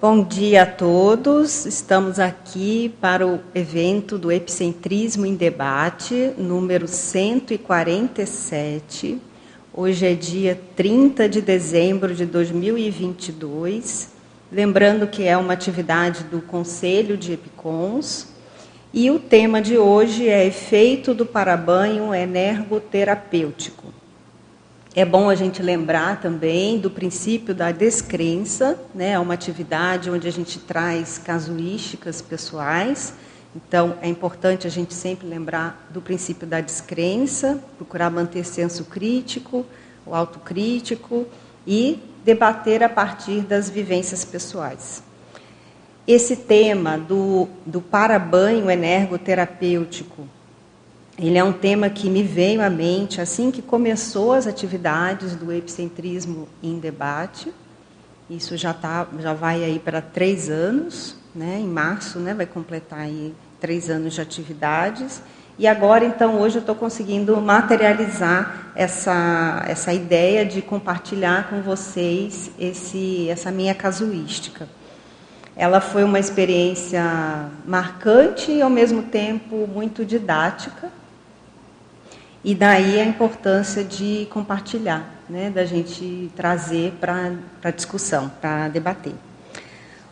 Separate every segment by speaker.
Speaker 1: Bom dia a todos. Estamos aqui para o evento do Epicentrismo em Debate, número 147. Hoje é dia 30 de dezembro de 2022. Lembrando que é uma atividade do Conselho de Epicons. E o tema de hoje é efeito do parabanho energoterapêutico. É bom a gente lembrar também do princípio da descrença, né? É uma atividade onde a gente traz casuísticas pessoais. Então, é importante a gente sempre lembrar do princípio da descrença, procurar manter senso crítico, o autocrítico e debater a partir das vivências pessoais. Esse tema do, do parabanho energoterapêutico ele é um tema que me veio à mente assim que começou as atividades do epicentrismo em debate. Isso já tá, já vai aí para três anos, né? Em março, né? Vai completar aí três anos de atividades. E agora, então, hoje eu estou conseguindo materializar essa, essa ideia de compartilhar com vocês esse, essa minha casuística. Ela foi uma experiência marcante e, ao mesmo tempo, muito didática, e daí a importância de compartilhar, né, da gente trazer para discussão, para debater.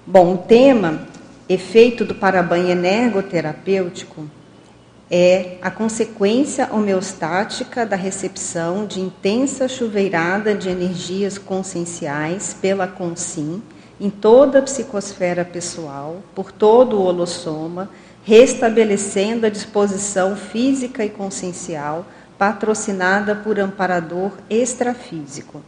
Speaker 1: Bom, o tema, efeito do parabanho energoterapêutico, é a consequência homeostática da recepção de intensa chuveirada de energias conscienciais pela consim em toda a psicosfera pessoal, por todo o holossoma, restabelecendo a disposição física e consciencial patrocinada por amparador extrafísico.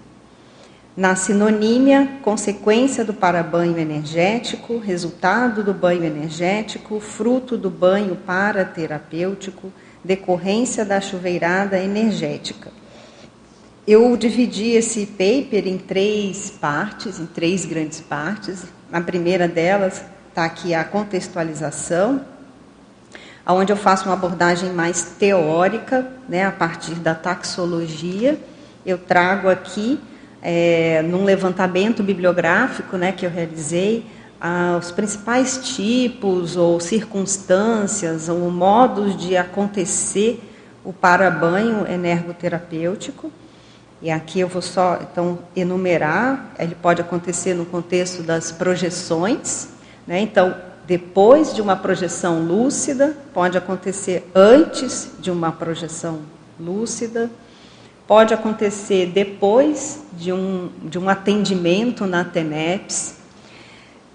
Speaker 1: Na sinonímia, consequência do parabanho energético, resultado do banho energético, fruto do banho paraterapêutico, decorrência da chuveirada energética. Eu dividi esse paper em três partes, em três grandes partes. Na primeira delas está aqui a contextualização, onde eu faço uma abordagem mais teórica, né, a partir da taxologia. Eu trago aqui, é, num levantamento bibliográfico né, que eu realizei, os principais tipos ou circunstâncias ou modos de acontecer o parabanho energoterapêutico. E aqui eu vou só então enumerar, ele pode acontecer no contexto das projeções, né? Então, depois de uma projeção lúcida, pode acontecer antes de uma projeção lúcida, pode acontecer depois de um, de um atendimento na TENEPS,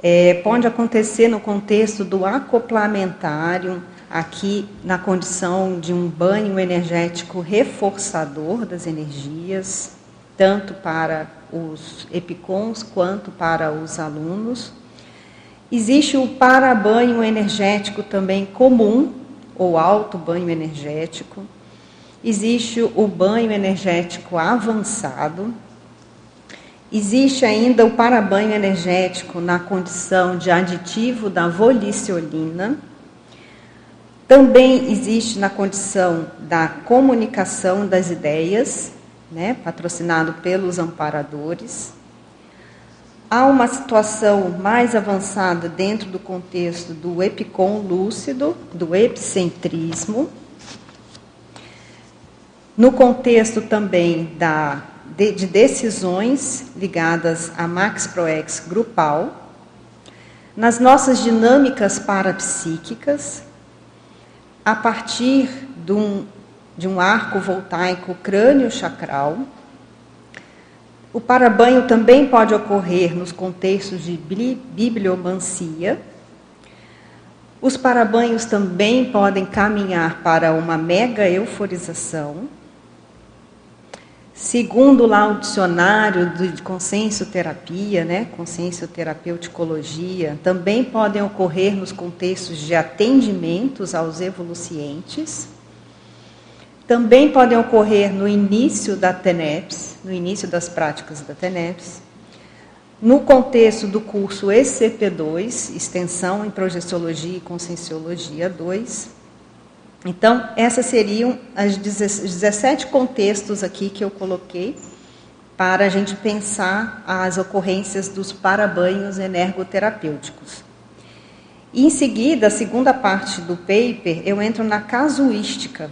Speaker 1: é, pode acontecer no contexto do acoplamentário, aqui na condição de um banho energético reforçador das energias, tanto para os epicons quanto para os alunos. Existe o parabanho energético também comum, ou alto banho energético. Existe o banho energético avançado. Existe ainda o parabanho energético na condição de aditivo da voliciolina. Também existe na condição da comunicação das ideias, né, patrocinado pelos amparadores. Há uma situação mais avançada dentro do contexto do epicom lúcido, do epicentrismo. No contexto também da, de, de decisões ligadas a Max Proex grupal. Nas nossas dinâmicas parapsíquicas, a partir de um, de um arco voltaico crânio-chacral, o parabanho também pode ocorrer nos contextos de bibliomancia. Os parabanhos também podem caminhar para uma mega euforização. Segundo lá o dicionário de consciencioterapia, né, consciencioterapeuticologia, também podem ocorrer nos contextos de atendimentos aos evolucientes. Também podem ocorrer no início da TENEPS, no início das práticas da TENEPS, no contexto do curso ECP2, Extensão em Projeciologia e Conscienciologia 2. Então, essas seriam as 17 contextos aqui que eu coloquei para a gente pensar as ocorrências dos parabanhos energoterapêuticos. E em seguida, a segunda parte do paper, eu entro na casuística.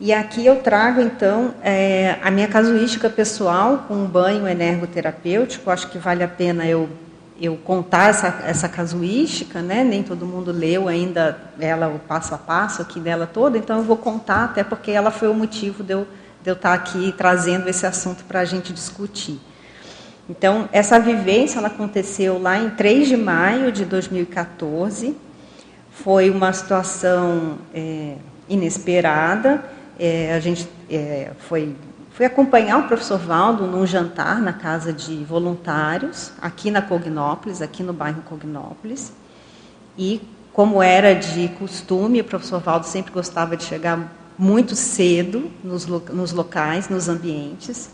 Speaker 1: E aqui eu trago, então, é, a minha casuística pessoal com um banho energoterapêutico. Acho que vale a pena eu, eu contar essa, essa casuística, né? nem todo mundo leu ainda ela, o passo a passo aqui dela toda, então eu vou contar, até porque ela foi o motivo de eu de eu estar aqui trazendo esse assunto para a gente discutir. Então, essa vivência ela aconteceu lá em 3 de maio de 2014. Foi uma situação é, inesperada. É, a gente é, foi, foi acompanhar o professor Valdo num jantar na casa de voluntários, aqui na Cognópolis, aqui no bairro Cognópolis. E, como era de costume, o professor Valdo sempre gostava de chegar muito cedo nos, nos locais, nos ambientes.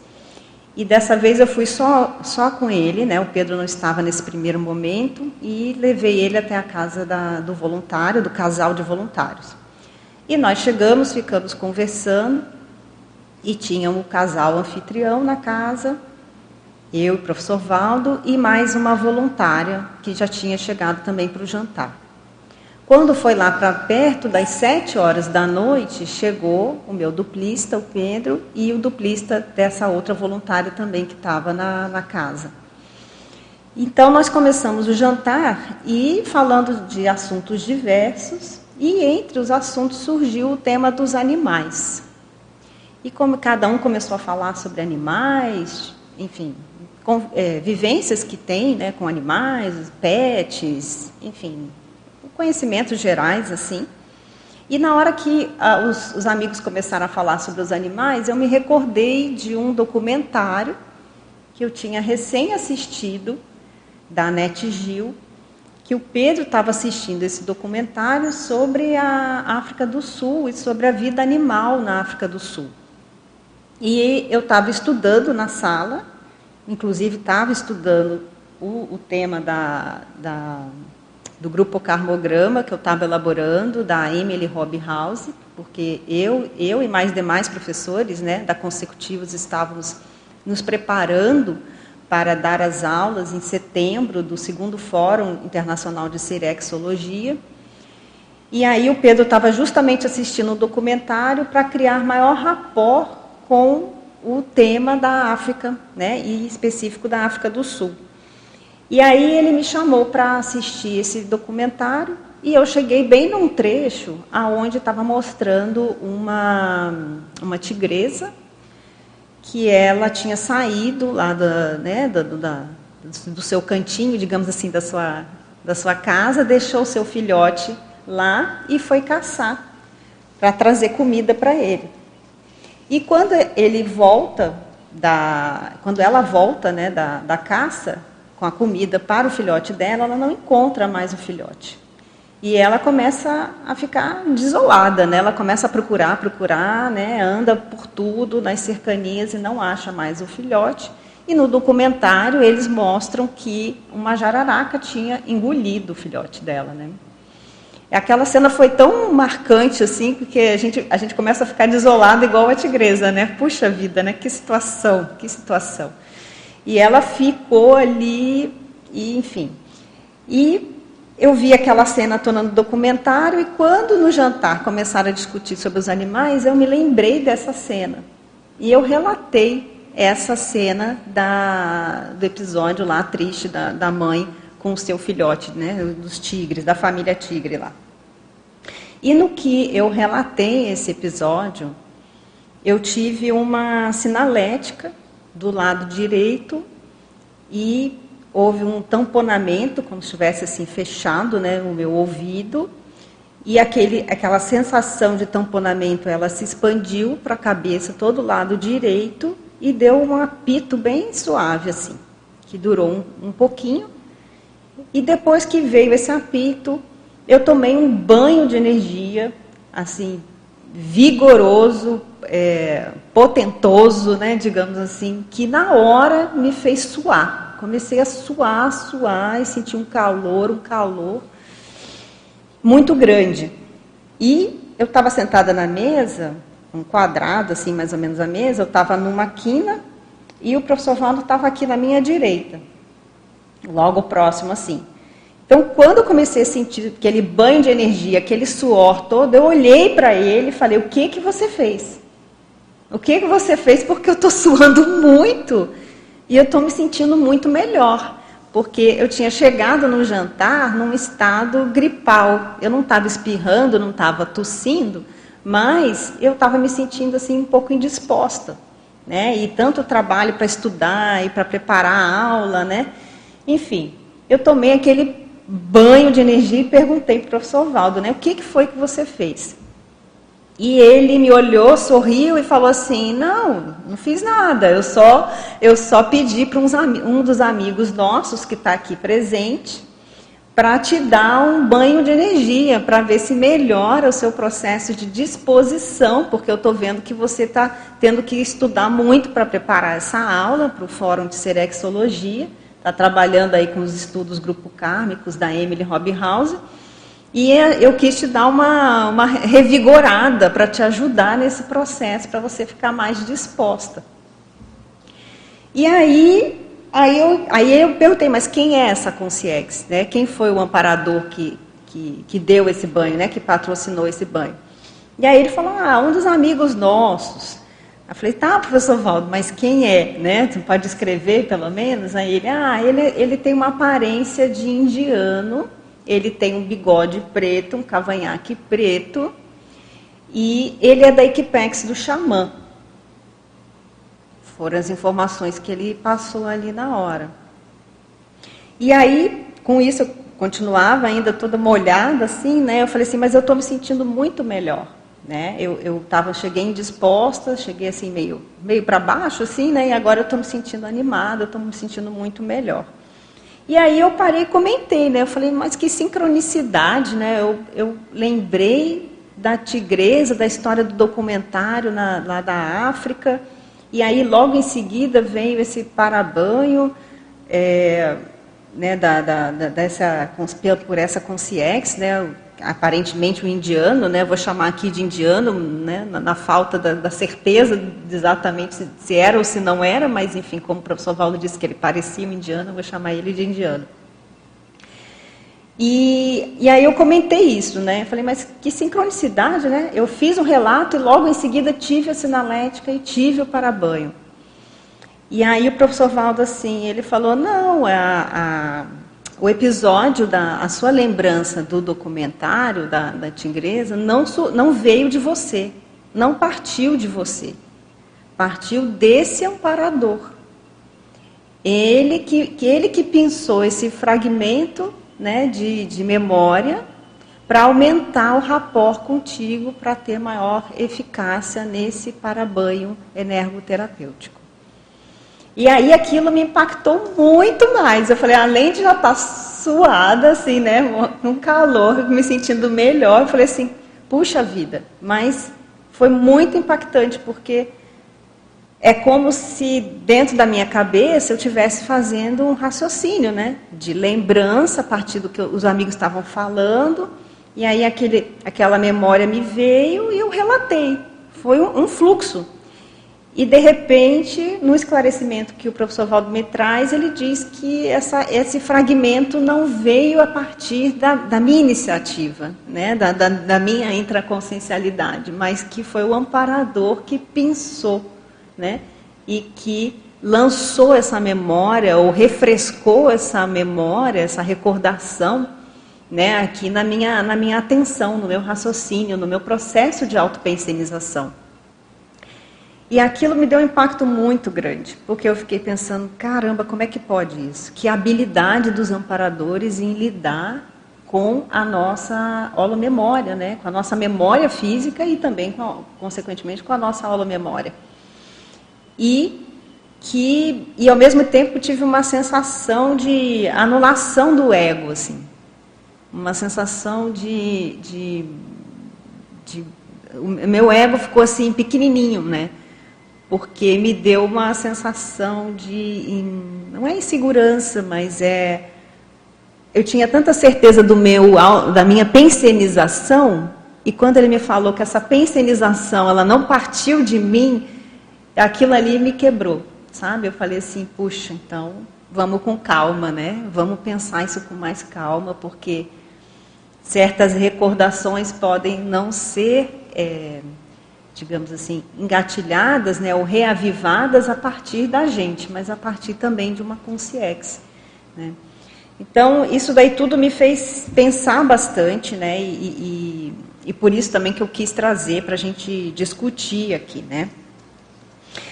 Speaker 1: E dessa vez eu fui só, só com ele, né? o Pedro não estava nesse primeiro momento, e levei ele até a casa da, do voluntário, do casal de voluntários. E nós chegamos, ficamos conversando, e tinha um casal anfitrião na casa, eu o professor Valdo, e mais uma voluntária que já tinha chegado também para o jantar. Quando foi lá para perto das sete horas da noite, chegou o meu duplista, o Pedro, e o duplista dessa outra voluntária também que estava na, na casa. Então nós começamos o jantar e falando de assuntos diversos, e entre os assuntos surgiu o tema dos animais. E como cada um começou a falar sobre animais, enfim, com, é, vivências que tem né, com animais, pets, enfim, conhecimentos gerais, assim. E na hora que ah, os, os, amigos começaram a falar sobre os animais, eu me recordei de um documentário que eu tinha recém assistido, da Net Gil, que o Pedro estava assistindo esse documentário sobre a África do Sul e sobre a vida animal na África do Sul. E eu estava estudando na sala, inclusive estava estudando o, o tema da, da do grupo Carmograma que eu estava elaborando, da Emily Hobhouse, porque eu, eu e mais demais professores né, da Consecutivos estávamos nos preparando para dar as aulas em setembro do segundo Fórum Internacional de Serexologia. E aí o Pedro estava justamente assistindo o um documentário para criar maior rapport com o tema da África, né, e específico da África do Sul. E aí ele me chamou para assistir esse documentário e eu cheguei bem num trecho aonde estava mostrando uma, uma tigresa que ela tinha saído lá da, né, da, da, do seu cantinho, digamos assim, da sua, da sua casa, deixou o seu filhote lá e foi caçar para trazer comida para ele. E quando ele volta da, quando ela volta né, da, da caça, com a comida para o filhote dela, ela não encontra mais o filhote. E ela começa a ficar desolada, né? Ela começa a procurar, procurar, né? Anda por tudo nas cercanias e não acha mais o filhote. E no documentário eles mostram que uma jararaca tinha engolido o filhote dela, né? Aquela cena foi tão marcante assim, porque a gente, a gente começa a ficar desolado igual a tigresa, né? Puxa vida, né? Que situação, que situação. E ela ficou ali, e, enfim. E eu vi aquela cena toda no documentário, e quando no jantar começaram a discutir sobre os animais, eu me lembrei dessa cena. E eu relatei essa cena da, do episódio lá triste da, da mãe com o seu filhote, né, dos tigres, da família tigre lá. E no que eu relatei esse episódio, eu tive uma sinalética do lado direito e houve um tamponamento, como se estivesse assim fechado, né, o meu ouvido, e aquele, aquela sensação de tamponamento, ela se expandiu para a cabeça, todo lado direito, e deu um apito bem suave assim, que durou um, um pouquinho. E depois que veio esse apito, eu tomei um banho de energia, assim, vigoroso, é, potentoso, né, digamos assim, que na hora me fez suar. Comecei a suar, suar e senti um calor, um calor muito grande. E eu estava sentada na mesa, um quadrado assim, mais ou menos a mesa, eu estava numa quina e o professor Valdo estava aqui na minha direita, logo próximo assim. Então, quando eu comecei a sentir aquele banho de energia, aquele suor todo, eu olhei para ele e falei: O que que você fez? O que que você fez? Porque eu estou suando muito e eu estou me sentindo muito melhor. Porque eu tinha chegado no jantar num estado gripal. Eu não estava espirrando, não estava tossindo, mas eu estava me sentindo assim um pouco indisposta. Né? E tanto trabalho para estudar e para preparar a aula, né? Enfim, eu tomei aquele banho de energia e perguntei para o professor Valdo, né, o que, que foi que você fez? E ele me olhou, sorriu e falou assim: Não, não fiz nada. Eu só, eu só pedi para um dos amigos nossos que está aqui presente para te dar um banho de energia, para ver se melhora o seu processo de disposição, porque eu estou vendo que você está tendo que estudar muito para preparar essa aula para o Fórum de Serexologia está trabalhando aí com os estudos grupo kármicos da Emily Hobhouse. E é, eu quis te dar uma, uma revigorada para te ajudar nesse processo, para você ficar mais disposta. E aí, aí, eu, aí eu perguntei, mas quem é essa Conciex? Né? Quem foi o amparador que, que, que deu esse banho, né? que patrocinou esse banho? E aí ele falou, ah, um dos amigos nossos. Eu falei, tá, professor Valdo, mas quem é? Né? Você pode escrever, pelo menos? Aí ele, ah, ele, ele tem uma aparência de indiano, ele tem um bigode preto, um cavanhaque preto, e ele é da Equipex do Xamã. Foram as informações que ele passou ali na hora. E aí, com isso, eu continuava ainda toda molhada, assim, né? Eu falei assim, mas eu estou me sentindo muito melhor. Né? Eu, eu tava, cheguei indisposta, cheguei assim meio, meio para baixo, assim, né? E agora eu estou me sentindo animada, estou me sentindo muito melhor. E aí eu parei e comentei, né? Eu falei, mas que sincronicidade, né? Eu, eu lembrei da tigresa, da história do documentário na, lá da África, e aí logo em seguida veio esse parabanho, é, né, da, da, da, dessa, por essa consciex, né? Aparentemente o indiano, né, vou chamar aqui de indiano, né, na, na falta da, da, certeza de exatamente se, se, era ou se não era, mas enfim, como o professor Valdo disse que ele parecia um indiano, eu vou chamar ele de indiano. E, e aí eu comentei isso, né, falei, mas que sincronicidade, né, eu fiz um relato e logo em seguida tive a sinalética e tive o parabanho. E aí o professor Valdo, assim, ele falou, não, a, a o episódio da a sua lembrança do documentário da, da tigresa não, não veio de você, não partiu de você, partiu desse amparador. Ele que, que ele que pensou esse fragmento né, de, de memória para aumentar o rapport contigo, para ter maior eficácia nesse parabanho energoterapêutico. E aí aquilo me impactou muito mais. Eu falei, além de já estar tá suada, assim, né, um calor, me sentindo melhor, eu falei assim, puxa vida, mas foi muito impactante porque é como se dentro da minha cabeça eu estivesse fazendo um raciocínio, né, de lembrança a partir do que os amigos estavam falando, e aí aquele, aquela memória me veio e eu relatei. Foi um, um fluxo. E, de repente, no esclarecimento que o professor Valdo me traz, ele diz que essa, esse fragmento não veio a partir da, da minha iniciativa, né, da, da, da, minha intraconsciencialidade, mas que foi o amparador que pensou né, e que lançou essa memória, ou refrescou essa memória, essa recordação, né, aqui na minha, na minha atenção, no meu raciocínio, no meu processo de autopensenização. E aquilo me deu um impacto muito grande, porque eu fiquei pensando, caramba, como é que pode isso? Que habilidade dos amparadores em lidar com a nossa holomemória, né? com a nossa memória física e também, com, consequentemente, com a nossa holomemória. E que, e ao mesmo tempo tive uma sensação de anulação do ego, assim. Uma sensação de, de, de o meu ego ficou assim pequenininho, né? Porque me deu uma sensação de não é insegurança, mas é eu tinha tanta certeza do meu da minha pensenização e quando ele me falou que essa pensenização ela não partiu de mim, aquilo ali me quebrou. sabe? Eu falei assim, puxa, então vamos com calma, né? Vamos pensar isso com mais calma, porque certas recordações podem não ser, é, digamos assim, engatilhadas, né, ou reavivadas a partir da gente, mas a partir também de uma consciência, né? Então, isso daí tudo me fez pensar bastante, né? E, e, e por isso também que eu quis trazer para a gente discutir aqui, né?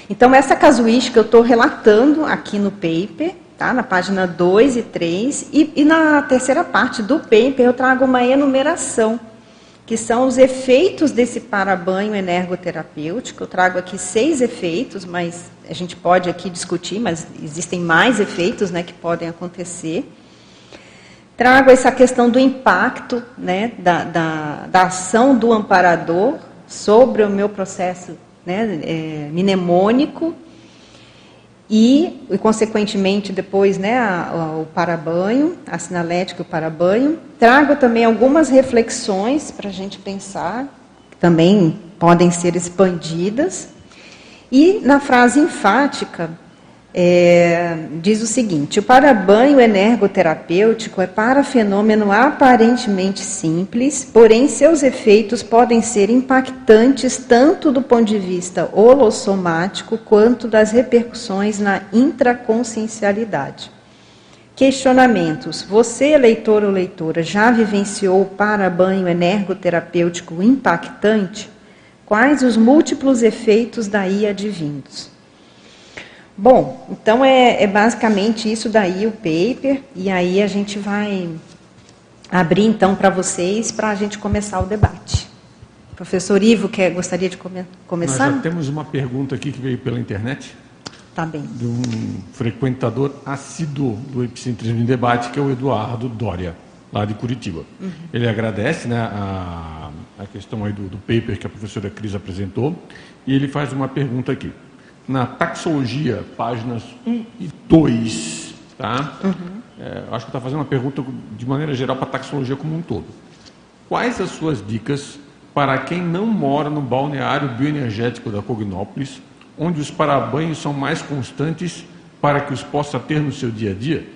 Speaker 1: Então, essa casuística eu estou relatando aqui no paper, tá? na página 2 e 3, e, e na terceira parte do paper eu trago uma enumeração, que são os efeitos desse parabanho energoterapêutico. Eu trago aqui seis efeitos, mas a gente pode aqui discutir, mas existem mais efeitos né, que podem acontecer. Trago essa questão do impacto né, da, da, da ação do amparador sobre o meu processo né, é, mnemônico e, e, consequentemente, depois né, a, a, o parabanho, a sinalética e o parabanho. Trago também algumas reflexões para a gente pensar, que também podem ser expandidas. E na frase enfática, é, diz o seguinte: o parabanho energoterapêutico é para fenômeno aparentemente simples, porém seus efeitos podem ser impactantes tanto do ponto de vista holossomático quanto das repercussões na intraconsciencialidade. Questionamentos: Você, leitor ou leitora, já vivenciou o parabanho energoterapêutico impactante? Quais os múltiplos efeitos daí advindos? Bom, então é, é, basicamente isso daí o paper, e aí a gente vai abrir então para vocês para a gente começar o debate. Professor Ivo, quer, gostaria de come, começar?
Speaker 2: Nós já temos uma pergunta aqui que veio pela internet.
Speaker 1: Tá bem.
Speaker 2: De um frequentador assíduo do Epicentrismo em Debate, que é o Eduardo Dória, lá de Curitiba. Uhum. Ele agradece né, a, a questão aí do, do paper que a professora Cris apresentou, e ele faz uma pergunta aqui na taxologia, páginas 1 e 2, tá? Uhum. É, acho que está fazendo uma pergunta de maneira geral para a taxologia como um todo. Quais as suas dicas para quem não mora no balneário bioenergético da Cognópolis, onde os parabanhos são mais constantes para que os possa ter no seu dia a dia?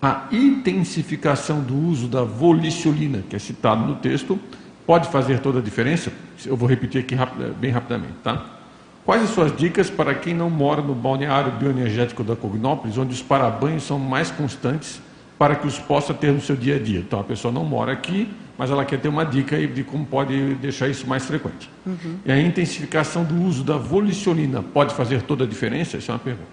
Speaker 2: A intensificação do uso da voliciolina, que é citado no texto, pode fazer toda a diferença? Eu vou repetir aqui bem rapidamente, tá? Quais as suas dicas para quem não mora no balneário bioenergético da Cognópolis, onde os parabanhos são mais constantes para que os possa ter no seu dia a dia? Então, a pessoa não mora aqui, mas ela quer ter uma dica de como pode deixar isso mais frequente. Uhum. E a intensificação do uso da voliciolina pode fazer toda a diferença? Essa é uma pergunta.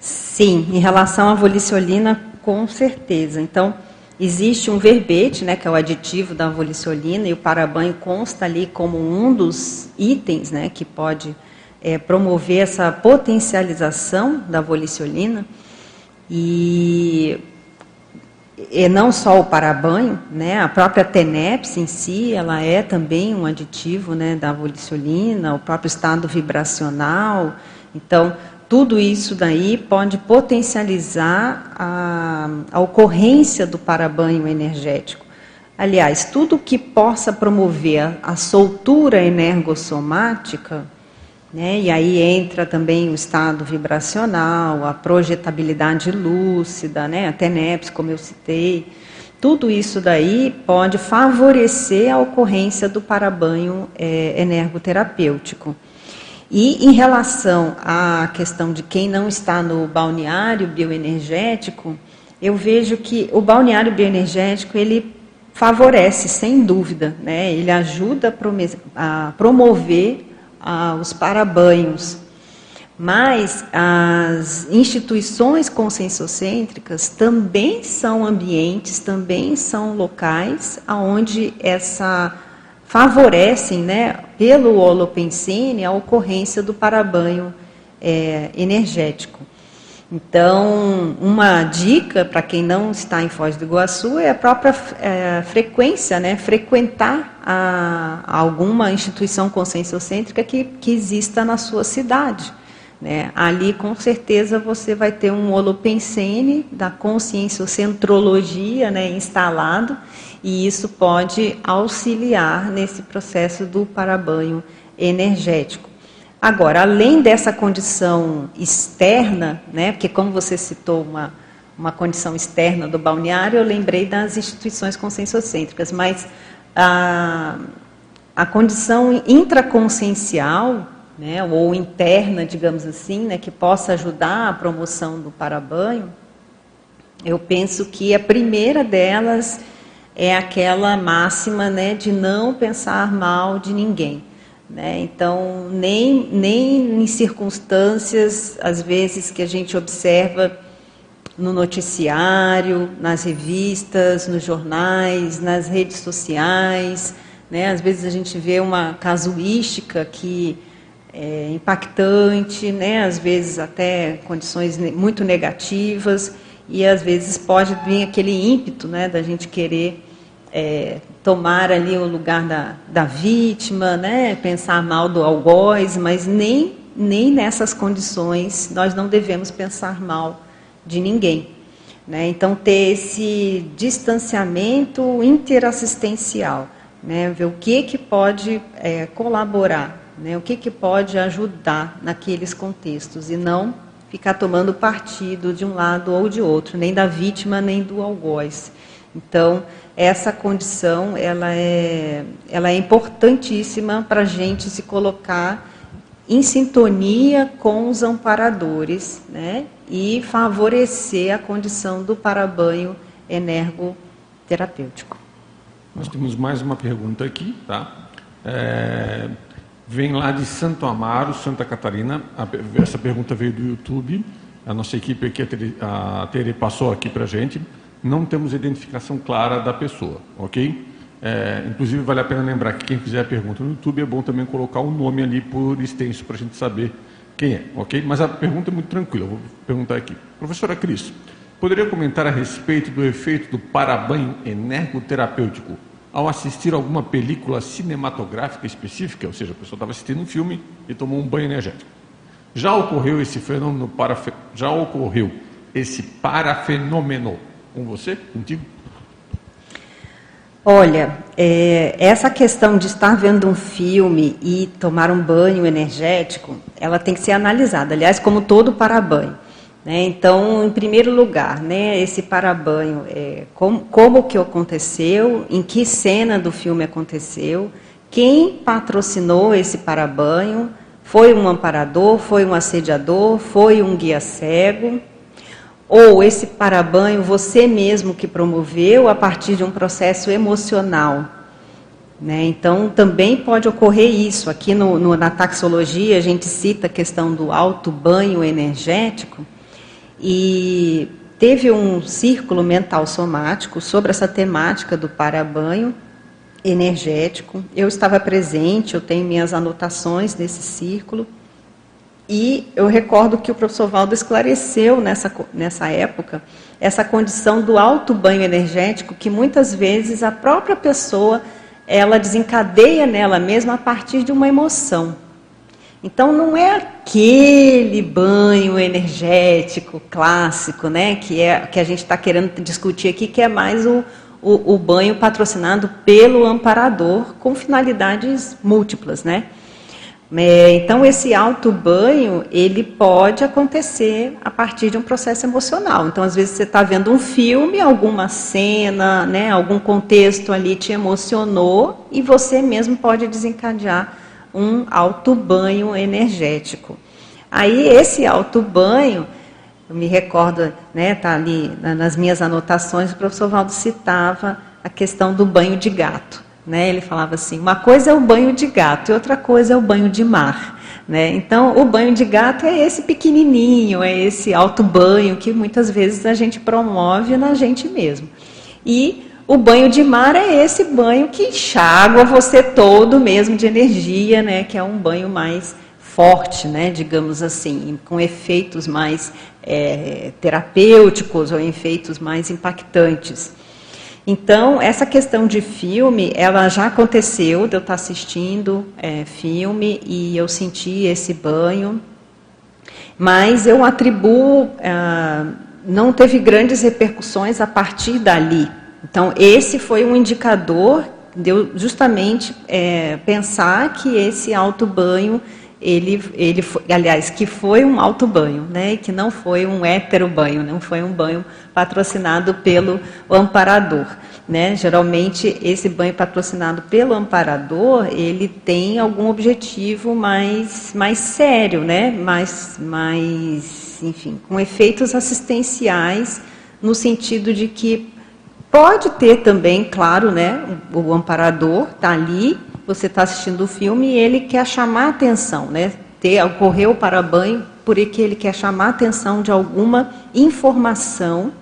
Speaker 1: Sim, em relação à voliciolina, com certeza. Então, Existe um verbete, né, que é o aditivo da voliciolina, e o parabanho consta ali como um dos itens né, que pode é, promover essa potencialização da voliciolina. E, e não só o parabanho, né, a própria TENEPS em si, ela é também um aditivo né, da voliciolina, o próprio estado vibracional. Então, tudo isso daí pode potencializar a, a ocorrência do parabanho energético. Aliás, tudo que possa promover a, soltura energossomática, né, e aí entra também o estado vibracional, a projetabilidade lúcida, né, a TENEPS, como eu citei, tudo isso daí pode favorecer a ocorrência do parabanho é, energoterapêutico. E em relação à questão de quem não está no balneário bioenergético, eu vejo que o balneário bioenergético ele favorece, sem dúvida, né? ele ajuda a promover ah, os parabanhos. Mas as instituições conscienciocêntricas também são ambientes, também são locais onde essa favorecem, né, pelo holopensene, a ocorrência do parabanho é, energético. Então, uma dica para quem não está em Foz do Iguaçu é a própria é, frequência, né, frequentar a, alguma instituição conscienciocêntrica que, que exista na sua cidade. Né? Ali, com certeza, você vai ter um holopensene da conscienciocentrologia né, instalado e isso pode auxiliar nesse processo do parabanho energético. Agora, além dessa condição externa, né, porque como você citou uma, uma condição externa do balneário, eu lembrei das instituições conscienciocêntricas, mas a, a condição intraconsciencial, né, ou interna, digamos assim, né, que possa ajudar a promoção do parabanho, eu penso que a primeira delas é aquela máxima né, de não pensar mal de ninguém. Né? Então, nem, nem em circunstâncias, às vezes, que a gente observa no noticiário, nas revistas, nos jornais, nas redes sociais. Né? Às vezes a gente vê uma casuística que é impactante, né? às vezes até condições muito negativas, e às vezes pode vir aquele ímpeto né, da gente querer é, tomar ali o lugar da, da vítima, né, pensar mal do algoz, mas nem, nem nessas condições nós não devemos pensar mal de ninguém. Né? Então, ter esse distanciamento interassistencial, né? ver o que, que pode é, colaborar, né? o que, que pode ajudar naqueles contextos, e não ficar tomando partido de um lado ou de outro, nem da vítima, nem do algoz. Então, essa condição ela é, ela é importantíssima para a gente se colocar em sintonia com os amparadores né, e favorecer a condição do parabanho energoterapêutico.
Speaker 2: Nós temos mais uma pergunta aqui, tá? É, vem lá de Santo Amaro, Santa Catarina. essa pergunta veio do YouTube. A nossa equipe aqui, a Tere passou aqui para a gente não temos identificação clara da pessoa, ok? É, inclusive, vale a pena lembrar que quem fizer a pergunta no YouTube é bom também colocar o um nome ali por extenso para a gente saber quem é, ok? Mas a pergunta é muito tranquila, eu vou perguntar aqui. Professora Cris, poderia comentar a respeito do efeito do parabanho energoterapêutico ao assistir alguma película cinematográfica específica? Ou seja, a pessoa estava assistindo um filme e tomou um banho energético. Já ocorreu esse fenômeno parafe... já ocorreu esse parafenômeno com você, contigo?
Speaker 1: Olha, é, essa questão de estar vendo um filme e tomar um banho energético, ela tem que ser analisada. Aliás, como todo para-banho. Né? Então, em primeiro lugar, né, esse para-banho, é, como, como que aconteceu, em que cena do filme aconteceu, quem patrocinou esse para-banho, foi um amparador, foi um assediador, foi um guia cego, ou esse parabanho você mesmo que promoveu a partir de um processo emocional. Né? Então, também pode ocorrer isso. Aqui no, no, na taxologia, a gente cita a questão do alto banho energético, e teve um círculo mental somático sobre essa temática do parabanho energético. Eu estava presente, eu tenho minhas anotações nesse círculo. E eu recordo que o professor Valdo esclareceu nessa, nessa época essa condição do alto banho energético que muitas vezes a própria pessoa ela desencadeia nela mesma a partir de uma emoção. Então não é aquele banho energético clássico, né, que é que a gente está querendo discutir aqui, que é mais o, o, o banho patrocinado pelo amparador com finalidades múltiplas, né? É, então, esse alto banho, ele pode acontecer a partir de um processo emocional. Então, às vezes você está vendo um filme, alguma cena, né, algum contexto ali te emocionou e você mesmo pode desencadear um alto banho energético. Aí, esse alto banho, eu me recordo, né, tá ali nas minhas anotações, o professor Valdo citava a questão do banho de gato. Né? Ele falava assim: uma coisa é o banho de gato e outra coisa é o banho de mar. Né? Então, o banho de gato é esse pequenininho, é esse alto banho que muitas vezes a gente promove na gente mesmo. E o banho de mar é esse banho que enxágua você todo mesmo de energia, né? que é um banho mais forte, né? digamos assim, com efeitos mais é, terapêuticos ou efeitos mais impactantes. Então, essa questão de filme, ela já aconteceu de eu estar assistindo é, filme e eu senti esse banho, mas eu atribuo, ah, não teve grandes repercussões a partir dali. Então, esse foi um indicador de eu justamente é, pensar que esse alto banho ele, ele foi, aliás, que foi um alto banho, né? Que não foi um hétero banho, não foi um banho patrocinado pelo amparador. Né? Geralmente esse banho patrocinado pelo amparador, ele tem algum objetivo mais, mais sério, né? mais, mais, enfim, com efeitos assistenciais, no sentido de que pode ter também, claro, né? o, o amparador está ali, você está assistindo o filme e ele quer chamar a atenção, né? ter, ocorreu para banho porque ele quer chamar a atenção de alguma informação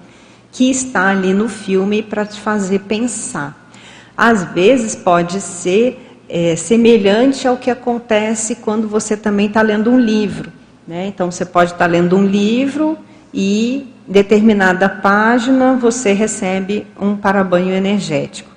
Speaker 1: que está ali no filme para te fazer pensar. Às vezes pode ser é, semelhante ao que acontece quando você também está lendo um livro. Né? Então você pode estar tá lendo um livro e determinada página você recebe um parabanho energético.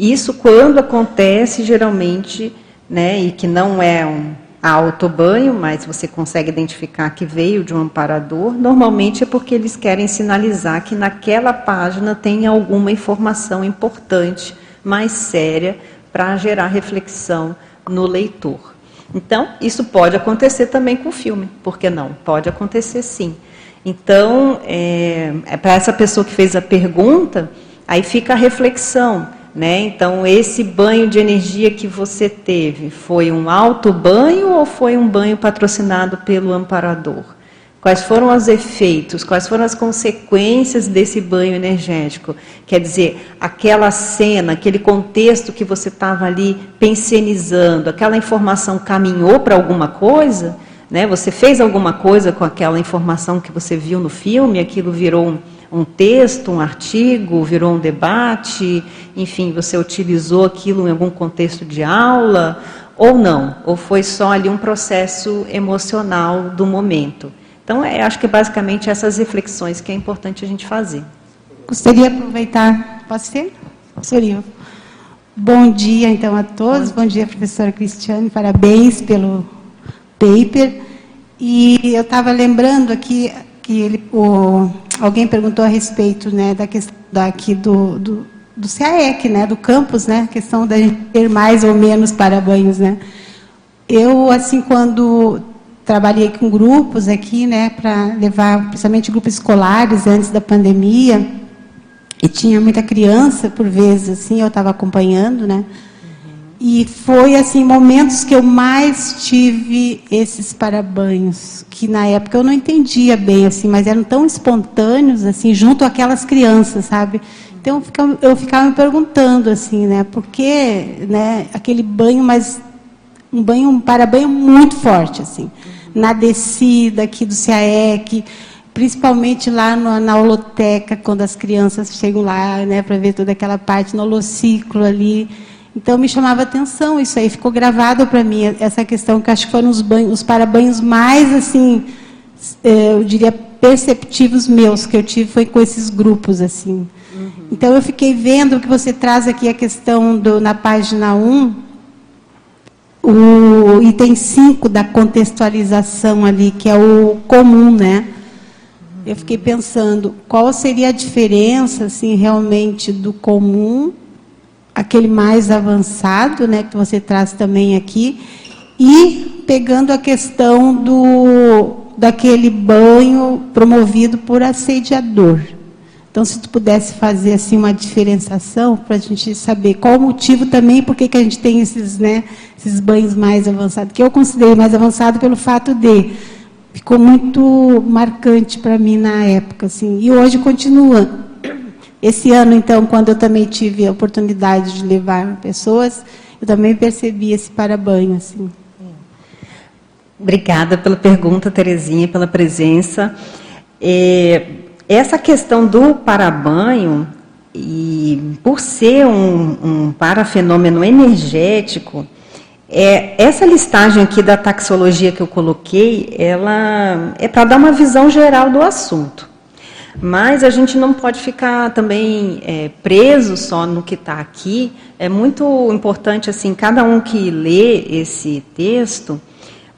Speaker 1: Isso quando acontece geralmente, né, e que não é um, autobanho, mas você consegue identificar que veio de um amparador, normalmente é porque eles querem sinalizar que naquela página tem alguma informação importante, mais séria, para gerar reflexão no leitor. Então, isso pode acontecer também com o filme, por que não? Pode acontecer sim. Então, é, é para essa pessoa que fez a pergunta, aí fica a reflexão né? Então, esse banho de energia que você teve, foi um alto banho ou foi um banho patrocinado pelo amparador? Quais foram os efeitos, quais foram as consequências desse banho energético? Quer dizer, aquela cena, aquele contexto que você estava ali pensionizando, aquela informação caminhou para alguma coisa? Né? Você fez alguma coisa com aquela informação que você viu no filme? Aquilo virou um, um texto, um artigo, virou um debate, enfim, você utilizou aquilo em algum contexto de aula, ou não, ou foi só ali um processo emocional do momento. Então, é, acho que basicamente essas reflexões que é importante a gente fazer.
Speaker 3: Gostaria de aproveitar, pode ser? Seria. Bom dia, então, a todos. Bom dia, professora Cristiane. Parabéns pelo paper. E eu estava lembrando aqui que ele, o, alguém perguntou a respeito né, da questão daqui do, do, do CAEC, né, do campus, né, a questão da gente ter mais ou menos para banhos, né. Eu, assim, quando trabalhei com grupos aqui, né, para levar, principalmente grupos escolares antes da pandemia, e tinha muita criança, por vezes, assim, eu estava acompanhando, né, e foi assim momentos que eu mais tive esses parabanhos, que na época eu não entendia bem assim, mas eram tão espontâneos assim, junto àquelas crianças, sabe? Então eu ficava, me perguntando assim, né, por que, né, aquele banho, mas um banho, um parabanho muito forte assim, na descida aqui do CAEC, principalmente lá no, na holoteca, quando as crianças chegam lá, né, para ver toda aquela parte no holociclo ali então me chamava atenção isso aí, ficou gravado para mim essa questão que acho que foram os banhos, os parabanhos mais assim, é, eu diria perceptivos meus que eu tive foi com esses grupos assim. Uhum. Então eu fiquei vendo que você traz aqui a questão do na página 1, o item 5 da contextualização ali, que é o comum, né? Eu fiquei pensando, qual seria a diferença assim realmente do comum aquele mais avançado, né, que você traz também aqui, e pegando a questão do daquele banho promovido por assediador. Então, se tu pudesse fazer assim uma diferenciação para a gente saber qual o motivo também, por que a gente tem esses, né, esses banhos mais avançados, que eu considerei mais avançado pelo fato de ficou muito marcante para mim na época, assim, e hoje continua. Esse ano, então, quando eu também tive a oportunidade de levar pessoas, eu também percebi esse parabanho, assim.
Speaker 1: Obrigada pela pergunta, Terezinha, pela presença. É, essa questão do parabanho, e por ser um, um parafenômeno energético, é, essa listagem aqui da taxologia que eu coloquei, ela é para dar uma visão geral do assunto. Mas a gente não pode ficar também é, preso só no que está aqui. É muito importante, assim, cada um que lê esse texto,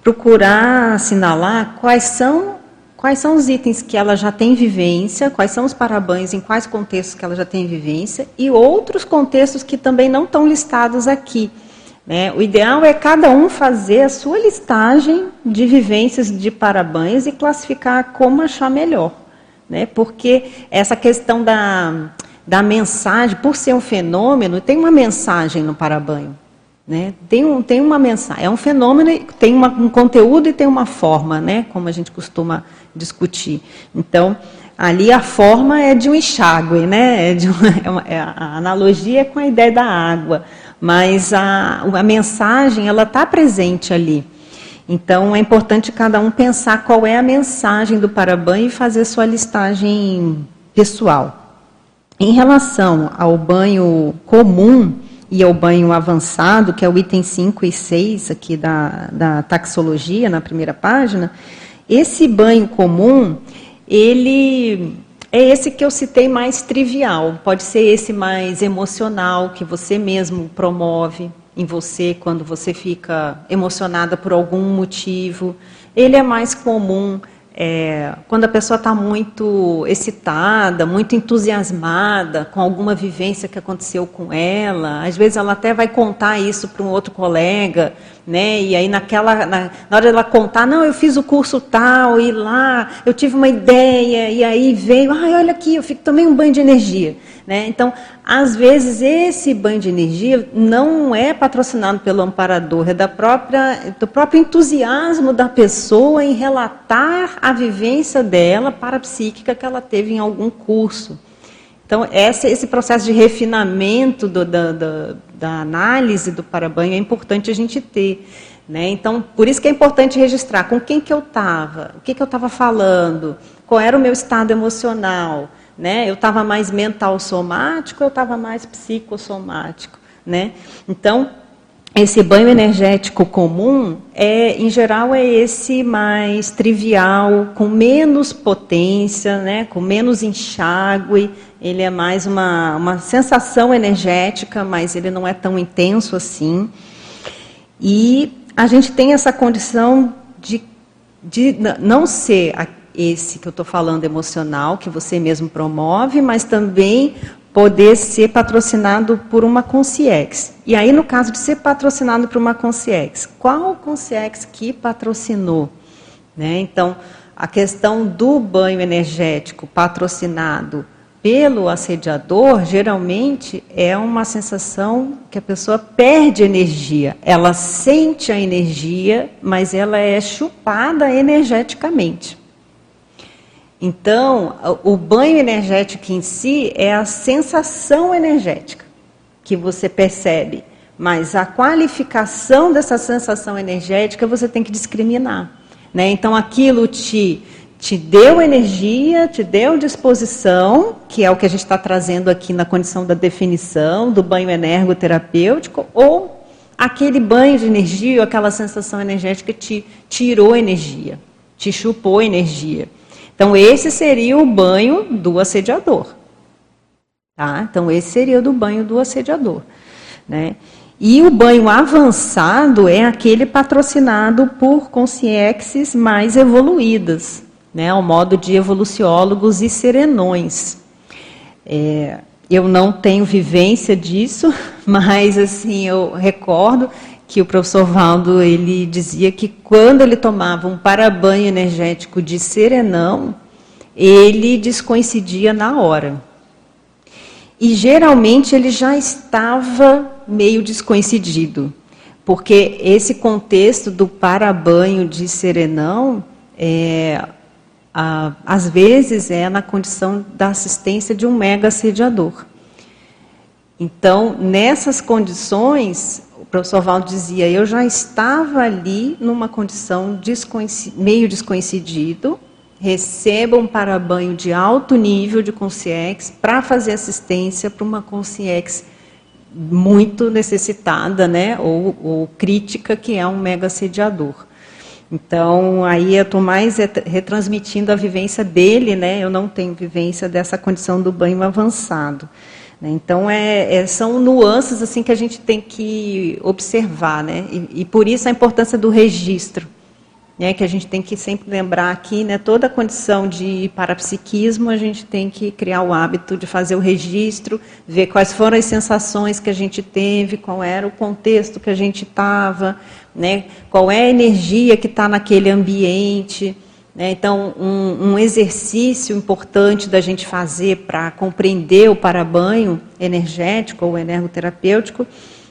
Speaker 1: procurar assinalar quais são, quais são os itens que ela já tem vivência, quais são os parabéns, em quais contextos que ela já tem vivência, e outros contextos que também não estão listados aqui. Né? O ideal é cada um fazer a sua listagem de vivências de parabanhos e classificar como achar melhor. Né? Porque essa questão da, da mensagem, por ser um fenômeno, tem uma mensagem no parabanho. Né? Tem, um, tem uma mensagem, é um fenômeno, tem uma, um conteúdo e tem uma forma, né? como a gente costuma discutir. Então, ali a forma é de um enxágue, né? É uma, é uma, é a analogia é com a ideia da água mas a, a mensagem ela está presente ali. Então é importante cada um pensar qual é a mensagem do parabanho e fazer sua listagem pessoal. Em relação ao banho comum e ao banho avançado, que é o item 5 e 6 aqui da, da taxologia, na primeira página, esse banho comum, ele é esse que eu citei mais trivial, pode ser esse mais emocional, que você mesmo promove em você quando você fica emocionada por algum motivo. Ele é mais comum é, quando a pessoa está muito excitada, muito entusiasmada com alguma vivência que aconteceu com ela, às vezes ela até vai contar isso para um outro colega, né? E aí naquela, na, na hora dela contar, não, eu fiz o curso tal e lá eu tive uma ideia e aí veio, ai, olha aqui, eu fico tomei um banho de energia. Né? Então, às vezes, esse banho de energia não é patrocinado pelo amparador, é da própria, do próprio entusiasmo da pessoa em relatar a vivência dela parapsíquica que ela teve em algum curso. Então, esse, esse processo de refinamento do, da, da, da análise do parabanho é importante a gente ter. Né? Então, por isso que é importante registrar com quem que eu estava, o que, que eu estava falando, qual era o meu estado emocional, né? Eu estava mais mental somático, eu estava mais psicossomático, né? Então, esse banho energético comum é, em geral, é esse mais trivial, com menos potência, né? Com menos enxágue. Ele é mais uma, uma sensação energética, mas ele não é tão intenso assim. E a gente tem essa condição de, de não ser esse que eu estou falando emocional, que você mesmo promove, mas também poder ser patrocinado por uma Conciex. E aí, no caso de ser patrocinado por uma Conciex, qual Conciex que patrocinou? Né? Então, a questão do banho energético patrocinado pelo assediador, geralmente é uma sensação que a pessoa perde energia. Ela sente a energia, mas ela é chupada energeticamente. Então, o banho energético em si é a sensação energética que você percebe, mas a qualificação dessa sensação energética você tem que discriminar. Né? Então, aquilo te, te deu energia, te deu disposição, que é o que a gente está trazendo aqui na condição da definição do banho energoterapêutico, ou aquele banho de energia, ou aquela sensação energética te tirou energia, te chupou energia. Então, esse seria o banho do assediador. Tá? Então, esse seria o do banho do assediador. Né? E o banho avançado é aquele patrocinado por consciências mais evoluídas, né? ao modo de evoluciólogos e serenões. É, eu não tenho vivência disso, mas assim eu recordo que o professor Valdo ele dizia que quando ele tomava um parabanho energético de serenão, ele descoincidia na hora. E geralmente ele já estava meio descoincidido, porque esse contexto do parabanho de serenão, é, a, às vezes é na condição da assistência de um mega assediador. Então, nessas condições, professor Valdo dizia, eu já estava ali numa condição desconheci meio desconhecido, recebo um parabanho de alto nível de consciex para fazer assistência para uma consciex muito necessitada, né, ou, ou, crítica, que é um mega assediador. Então, aí eu estou mais retransmitindo a vivência dele, né, eu não tenho vivência dessa condição do banho avançado. Né? Então, é, é, são nuances assim que a gente tem que observar, né? E, e, por isso a importância do registro. né, que a gente tem que sempre lembrar aqui, né, toda condição de parapsiquismo, a gente tem que criar o hábito de fazer o registro, ver quais foram as sensações que a gente teve, qual era o contexto que a gente estava, né, qual é a energia que está naquele ambiente. Né, então, um, um exercício importante da gente fazer para compreender o parabanho energético ou energoterapêutico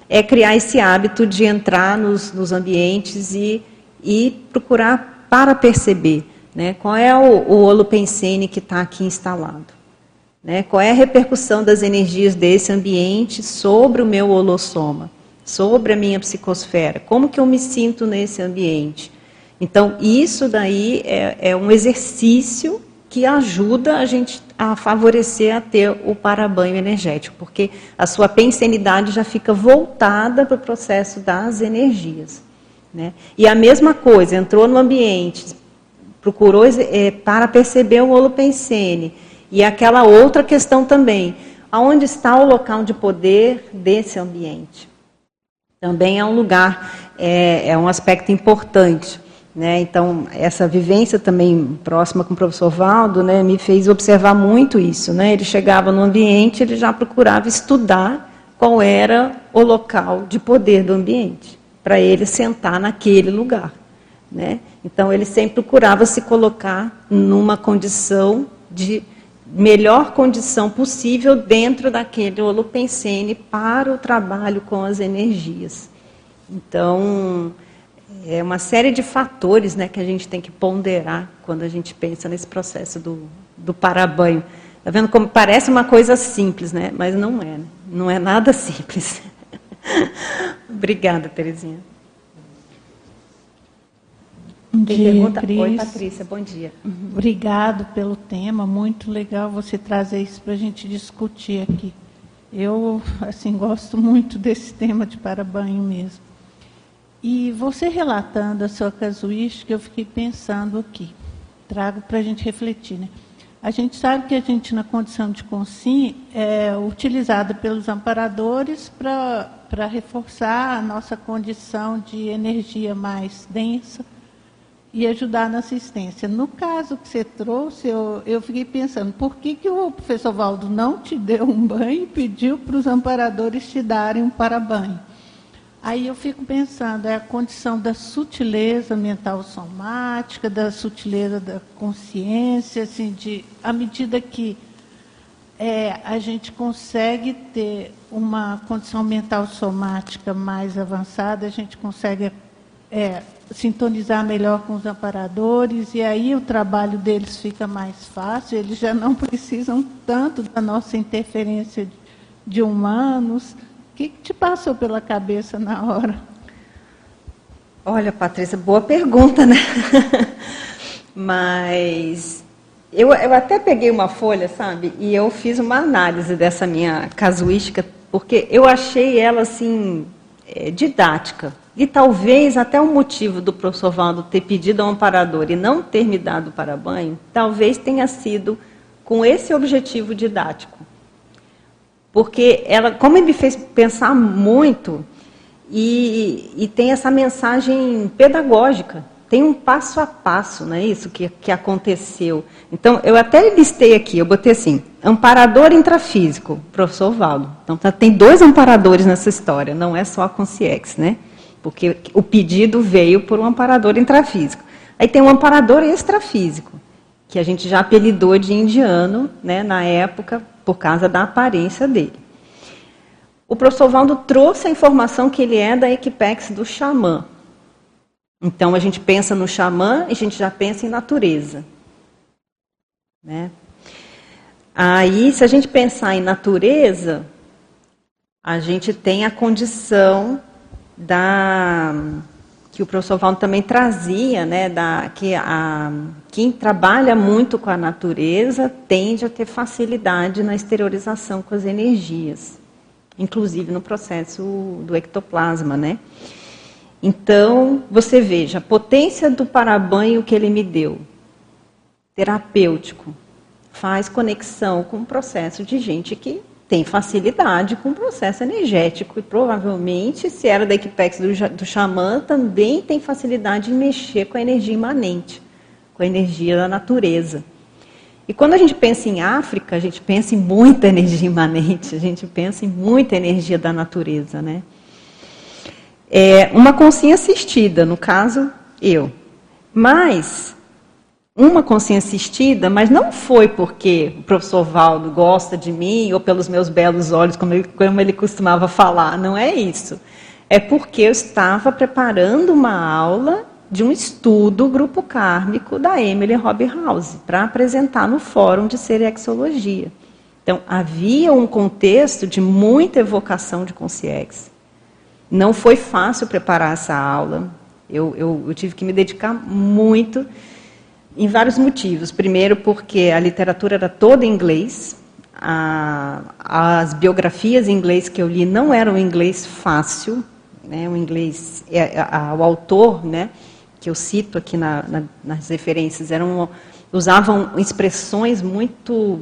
Speaker 1: é criar esse hábito de entrar nos, nos ambientes e e procurar para perceber né, qual é o, o holopensene que está aqui instalado. Né, qual é a repercussão das energias desse ambiente sobre o meu holossoma, sobre a minha psicosfera, como que eu me sinto nesse ambiente. Então, isso daí é, é um exercício que ajuda a gente a favorecer a ter o parabanho energético, porque a sua pensenidade já fica voltada para o processo das energias. Né? E a mesma coisa, entrou no ambiente, procurou é, para perceber o holopensene. E aquela outra questão também, aonde está o local de poder desse ambiente? Também é um lugar, é, é um aspecto importante. Né? Então, essa vivência também próxima com o professor Valdo né, me fez observar muito isso. Né? Ele chegava no ambiente, ele já procurava estudar qual era o local de poder do ambiente para ele sentar naquele lugar. Né? Então, ele sempre procurava se colocar numa condição de melhor condição possível dentro daquele holopensene para o trabalho com as energias. Então, é uma série de fatores né, que a gente tem que ponderar quando a gente pensa nesse processo do, do parabanho. Está vendo como parece uma coisa simples, né? mas não é. Né? Não é nada simples. Obrigada, Terezinha.
Speaker 4: Bom dia, pergunta? Cris.
Speaker 1: Oi, Patrícia, bom dia.
Speaker 4: Uhum. Obrigado pelo tema, muito legal você trazer isso para a gente discutir aqui. Eu, assim, gosto muito desse tema de para-banho mesmo. E você relatando a sua casuística, eu fiquei pensando aqui, trago para a gente refletir, né? A gente sabe que a gente, na condição de consim, é utilizada pelos amparadores para reforçar a nossa condição de energia mais densa e ajudar na assistência. No caso que você trouxe, eu, eu fiquei pensando, por que, que o professor Valdo não te deu um banho e pediu para os amparadores te darem um para-banho? Aí eu fico pensando, é a condição da sutileza mental somática, da sutileza da consciência, assim, de, à medida que é, a gente consegue ter uma condição mental somática mais avançada, a gente consegue é, sintonizar melhor com os amparadores, e aí o trabalho deles fica mais fácil, eles já não precisam tanto da nossa interferência de humanos que, que te passou pela cabeça na hora?
Speaker 1: Olha, Patrícia, boa pergunta, né? Mas eu, eu até peguei uma folha, sabe? E eu fiz uma análise dessa minha casuística, porque eu achei ela assim é, didática. E talvez até o motivo do professor Valdo ter pedido ao amparador e não ter me dado para banho, talvez tenha sido com esse objetivo didático porque ela, como ele me fez pensar muito e, e, tem essa mensagem pedagógica, tem um passo a passo, não é isso que, que aconteceu. Então, eu até listei aqui, eu botei assim, amparador intrafísico, professor Valdo. Então, tá, tem dois amparadores nessa história, não é só a Conciex, né? Porque o pedido veio por um amparador intrafísico. Aí tem um amparador extrafísico, que a gente já apelidou de indiano, né, na época, por causa da aparência dele. O professor Valdo trouxe a informação que ele é da Equipex do xamã. Então a gente pensa no xamã e a gente já pensa em natureza. Né? Aí, se a gente pensar em natureza, a gente tem a condição da que o professor Valdo também trazia, né, da, que a, quem trabalha muito com a natureza tende a ter facilidade na exteriorização com as energias, inclusive no processo do ectoplasma, né? Então, você veja, a potência do parabanho que ele me deu, terapêutico, faz conexão com o processo de gente que tem facilidade com o processo energético e provavelmente, se era da Equipex do, do xamã, também tem facilidade em mexer com a energia imanente, com a energia da natureza. E quando a gente pensa em África, a gente pensa em muita energia imanente, a gente pensa em muita energia da natureza, né? É uma consciência assistida, no caso, eu. Mas uma consciência assistida, mas não foi porque o professor Valdo gosta de mim ou pelos meus belos olhos, como ele, como ele costumava falar. Não é isso. É porque eu estava preparando uma aula de um estudo grupo kármico da Emily House para apresentar no fórum de Serexologia. Então, havia um contexto de muita evocação de consciência. Não foi fácil preparar essa aula. Eu, eu, eu tive que me dedicar muito em vários motivos. Primeiro, porque a literatura era toda em inglês. A, as biografias em inglês que eu li não eram inglês fácil. Né? O inglês, é, a, o autor, né, que eu cito aqui na, na, nas referências, eram, usavam expressões muito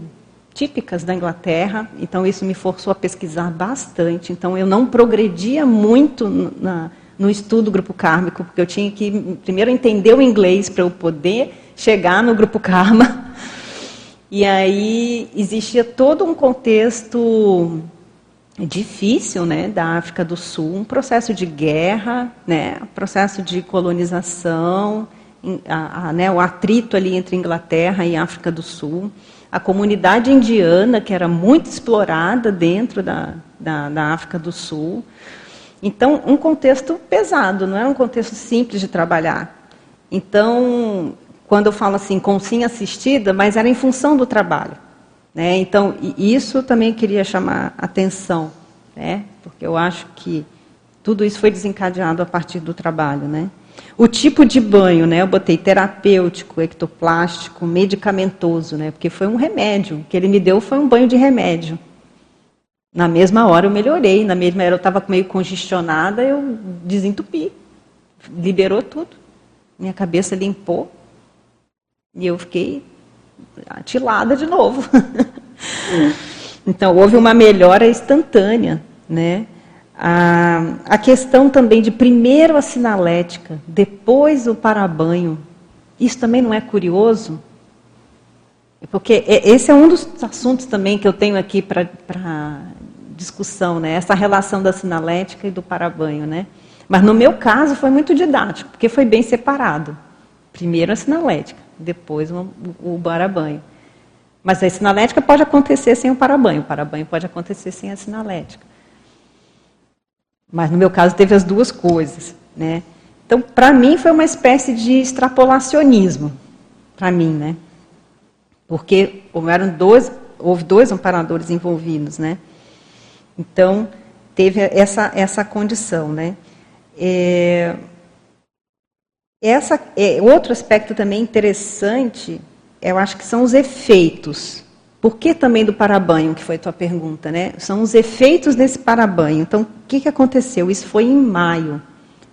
Speaker 1: típicas da Inglaterra, então isso me forçou a pesquisar bastante. Então eu não progredia muito na, no estudo grupo kármico, porque eu tinha que primeiro entender o inglês para eu poder chegar no grupo Karma. E aí existia todo um contexto difícil, né, da África do Sul, um processo de guerra, né, processo de colonização, a, a, né, o atrito ali entre Inglaterra e África do Sul, a comunidade indiana que era muito explorada dentro da, da, da África do Sul. Então, um contexto pesado, não era um contexto simples de trabalhar. Então, quando eu falo assim, com sim assistida, mas era em função do trabalho. Né? Então, isso também queria chamar atenção, né? porque eu acho que tudo isso foi desencadeado a partir do trabalho. Né? O tipo de banho, né? eu botei terapêutico, ectoplástico, medicamentoso, né? porque foi um remédio. O que ele me deu foi um banho de remédio. Na mesma hora eu melhorei, na mesma hora eu estava meio congestionada, eu desentupi. Liberou tudo. Minha cabeça limpou. E eu fiquei atilada de novo. então, houve uma melhora instantânea. Né? A, a questão também de primeiro a sinalética, depois o parabanho. Isso também não é curioso? Porque esse é um dos assuntos também que eu tenho aqui para discussão, né? essa relação da sinalética e do parabanho. Né? Mas no meu caso foi muito didático, porque foi bem separado. Primeiro a sinalética depois o, barabanho. Mas a sinalética pode acontecer sem o parabanho, o parabanho pode acontecer sem a sinalética. Mas no meu caso teve as duas coisas, né? Então, para mim foi uma espécie de extrapolacionismo, para mim, né? Porque houveram dois, houve dois amparadores envolvidos, né? Então, teve essa, essa condição, né? É, essa, é, outro aspecto também interessante, eu acho que são os efeitos. Por que também do parabanho, que foi a tua pergunta, né? São os efeitos desse parabanho. Então, o que, que aconteceu? Isso foi em maio.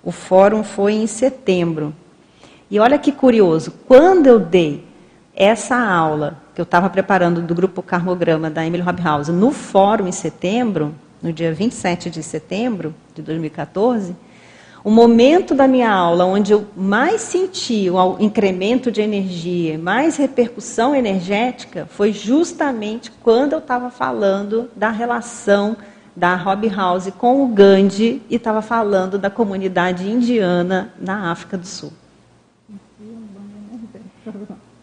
Speaker 1: O fórum foi em setembro. E olha que curioso, quando eu dei essa aula que eu estava preparando do grupo Carmograma da Emily Hobhouse no fórum em setembro, no dia 27 de setembro de 2014, o momento da minha aula onde eu mais senti o incremento de energia, mais repercussão energética, foi justamente quando eu estava falando da relação da Rob House com o Gandhi e estava falando da comunidade indiana na África do Sul.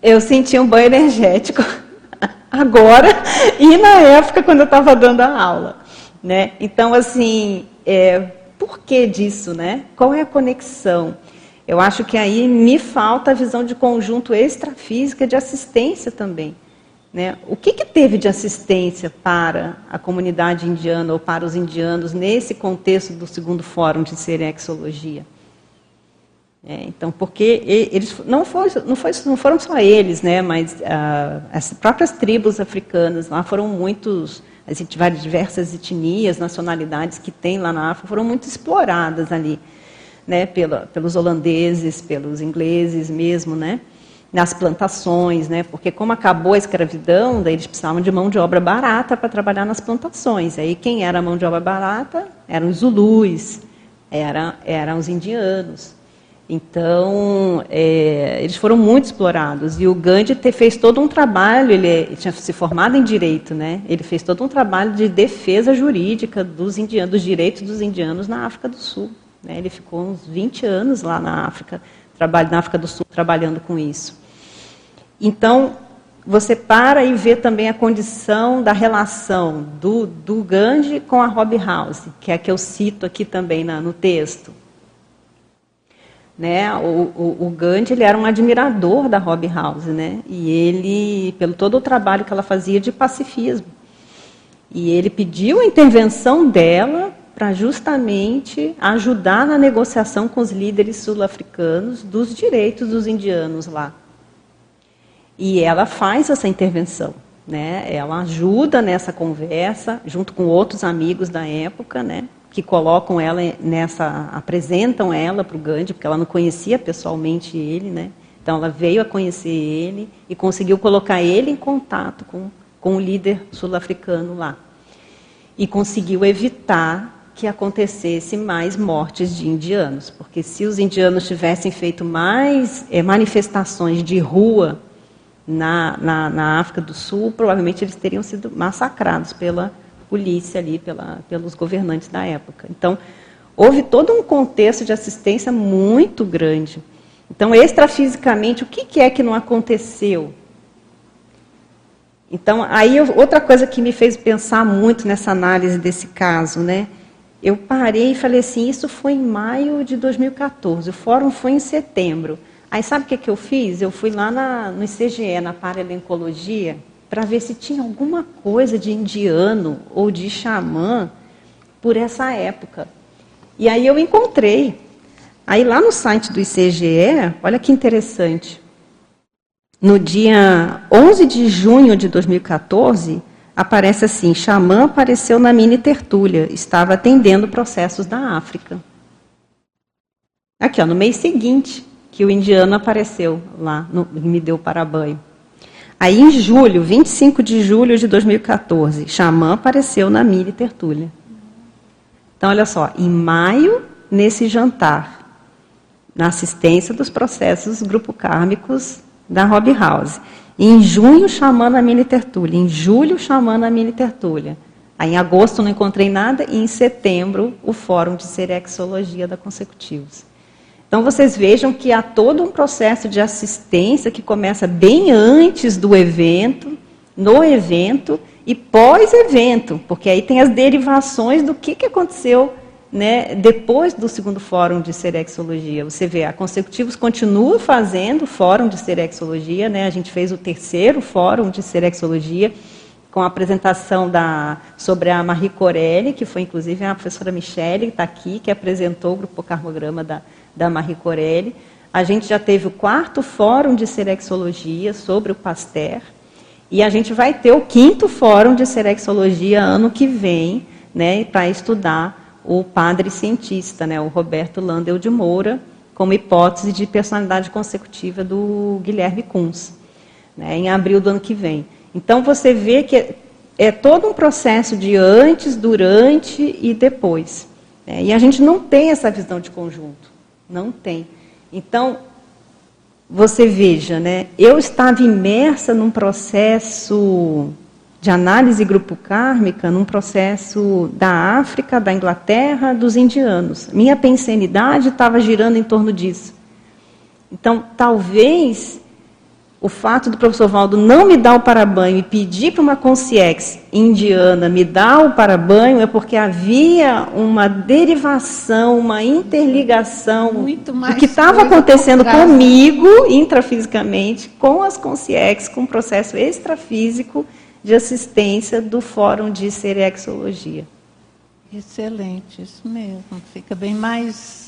Speaker 1: Eu senti um banho energético agora e na época quando eu estava dando a aula, né? Então assim, é, por que disso, né? Qual é a conexão? Eu acho que aí me falta a visão de conjunto extrafísica de assistência também. Né? O que, que teve de assistência para a comunidade indiana ou para os indianos nesse contexto do segundo fórum de Serexologia? É, então, porque eles não, foi, não, foi, não, foram só eles, né, mas ah, as próprias tribos africanas lá foram muitos as diversas etnias, nacionalidades que tem lá na África foram muito exploradas ali, né, pela, pelos holandeses, pelos ingleses mesmo, né? nas plantações, né? Porque como acabou a escravidão, daí eles precisavam de mão de obra barata para trabalhar nas plantações. Aí quem era a mão de obra barata eram os zulus, era, eram os indianos. Então, é, eles foram muito explorados. E o Gandhi te, fez todo um trabalho, ele, ele, tinha se formado em direito, né? ele fez todo um trabalho de defesa jurídica dos, indianos, dos direitos dos indianos na África do Sul. Né? Ele ficou uns 20 anos lá na África, trabalho, na África do Sul, trabalhando com isso. Então, você para e vê também a condição da relação do, do Gandhi com a Rob House, que é a que eu cito aqui também na, no texto. Né? O, o, o, Gandhi ele era um admirador da Rob House, né? e ele, pelo todo o trabalho que ela fazia de pacifismo. E ele pediu a intervenção dela para justamente ajudar na negociação com os líderes sul-africanos dos direitos dos indianos lá. E ela faz essa intervenção, né? Ela ajuda nessa conversa, junto com outros amigos da época, né? Que colocam ela nessa, apresentam ela para o Gandhi, porque ela não conhecia pessoalmente ele, né? Então ela veio a conhecer ele e conseguiu colocar ele em contato com, com o líder sul-africano lá. E conseguiu evitar que acontecesse mais mortes de indianos, porque se os indianos tivessem feito mais é, manifestações de rua na, na, na, África do Sul, provavelmente eles teriam sido massacrados pela polícia ali, pela, pelos governantes da época. Então, houve todo um contexto de assistência muito grande. Então, extrafisicamente, o que, que é que não aconteceu? Então, aí outra coisa que me fez pensar muito nessa análise desse caso, né? Eu parei e falei assim, isso foi em maio de 2014, o fórum foi em setembro. Aí sabe o que, que eu fiz? Eu fui lá na, no ICGE, na paralencologia, para ver se tinha alguma coisa de indiano ou de xamã por essa época. E aí eu encontrei. Aí lá no site do ICGE, olha que interessante. No dia 11 de junho de 2014, aparece assim: Xamã apareceu na mini tertúlia, estava atendendo processos da África. Aqui, ó, no mês seguinte, que o indiano apareceu lá no, me deu para banho. Aí, em julho, 25 de julho de 2014, Xamã apareceu na Miri Tertúlia. Então, olha só, em maio, nesse jantar, na assistência dos processos grupo kármicos da Rob House. Em junho, Xamã na Mini Tertúlia. Em julho, Xamã na Mini Tertúlia. Aí, em agosto, não encontrei nada. E em setembro, o Fórum de Serexologia da Consecutivos. Então vocês vejam que há todo um processo de assistência que começa bem antes do evento, no evento e pós-evento, porque aí tem as derivações do que, que aconteceu né, depois do segundo fórum de serexologia. Você vê, a Consecutivos continua fazendo fórum de serexologia, né, a gente fez o terceiro fórum de serexologia, com a apresentação da, sobre a Marie Corelli, que foi inclusive a professora Michele, que está aqui, que apresentou o grupo Carmograma da, da Marie Corelli. A gente já teve o quarto fórum de serexologia sobre o Pasteur. E a gente vai ter o quinto fórum de serexologia ano que vem, né, para estudar o padre cientista, né, o Roberto Landel de Moura, como hipótese de personalidade consecutiva do Guilherme Kunz, né, em abril do ano que vem. Então você vê que é, todo um processo de antes, durante e depois. Né, e a gente não tem essa visão de conjunto. Não tem. Então, você veja, né? Eu estava imersa num processo de análise grupo kármica, num processo da África, da Inglaterra, dos indianos. Minha pensenidade estava girando em torno disso. Então, talvez o fato do professor Valdo não me dar o parabanho e pedir para uma consciex indiana me dar o parabanho é porque havia uma derivação, uma interligação do que estava acontecendo comigo intrafisicamente, com as consciex, com o processo extrafísico de assistência do Fórum de Serexologia.
Speaker 4: Excelente, isso mesmo. Fica bem mais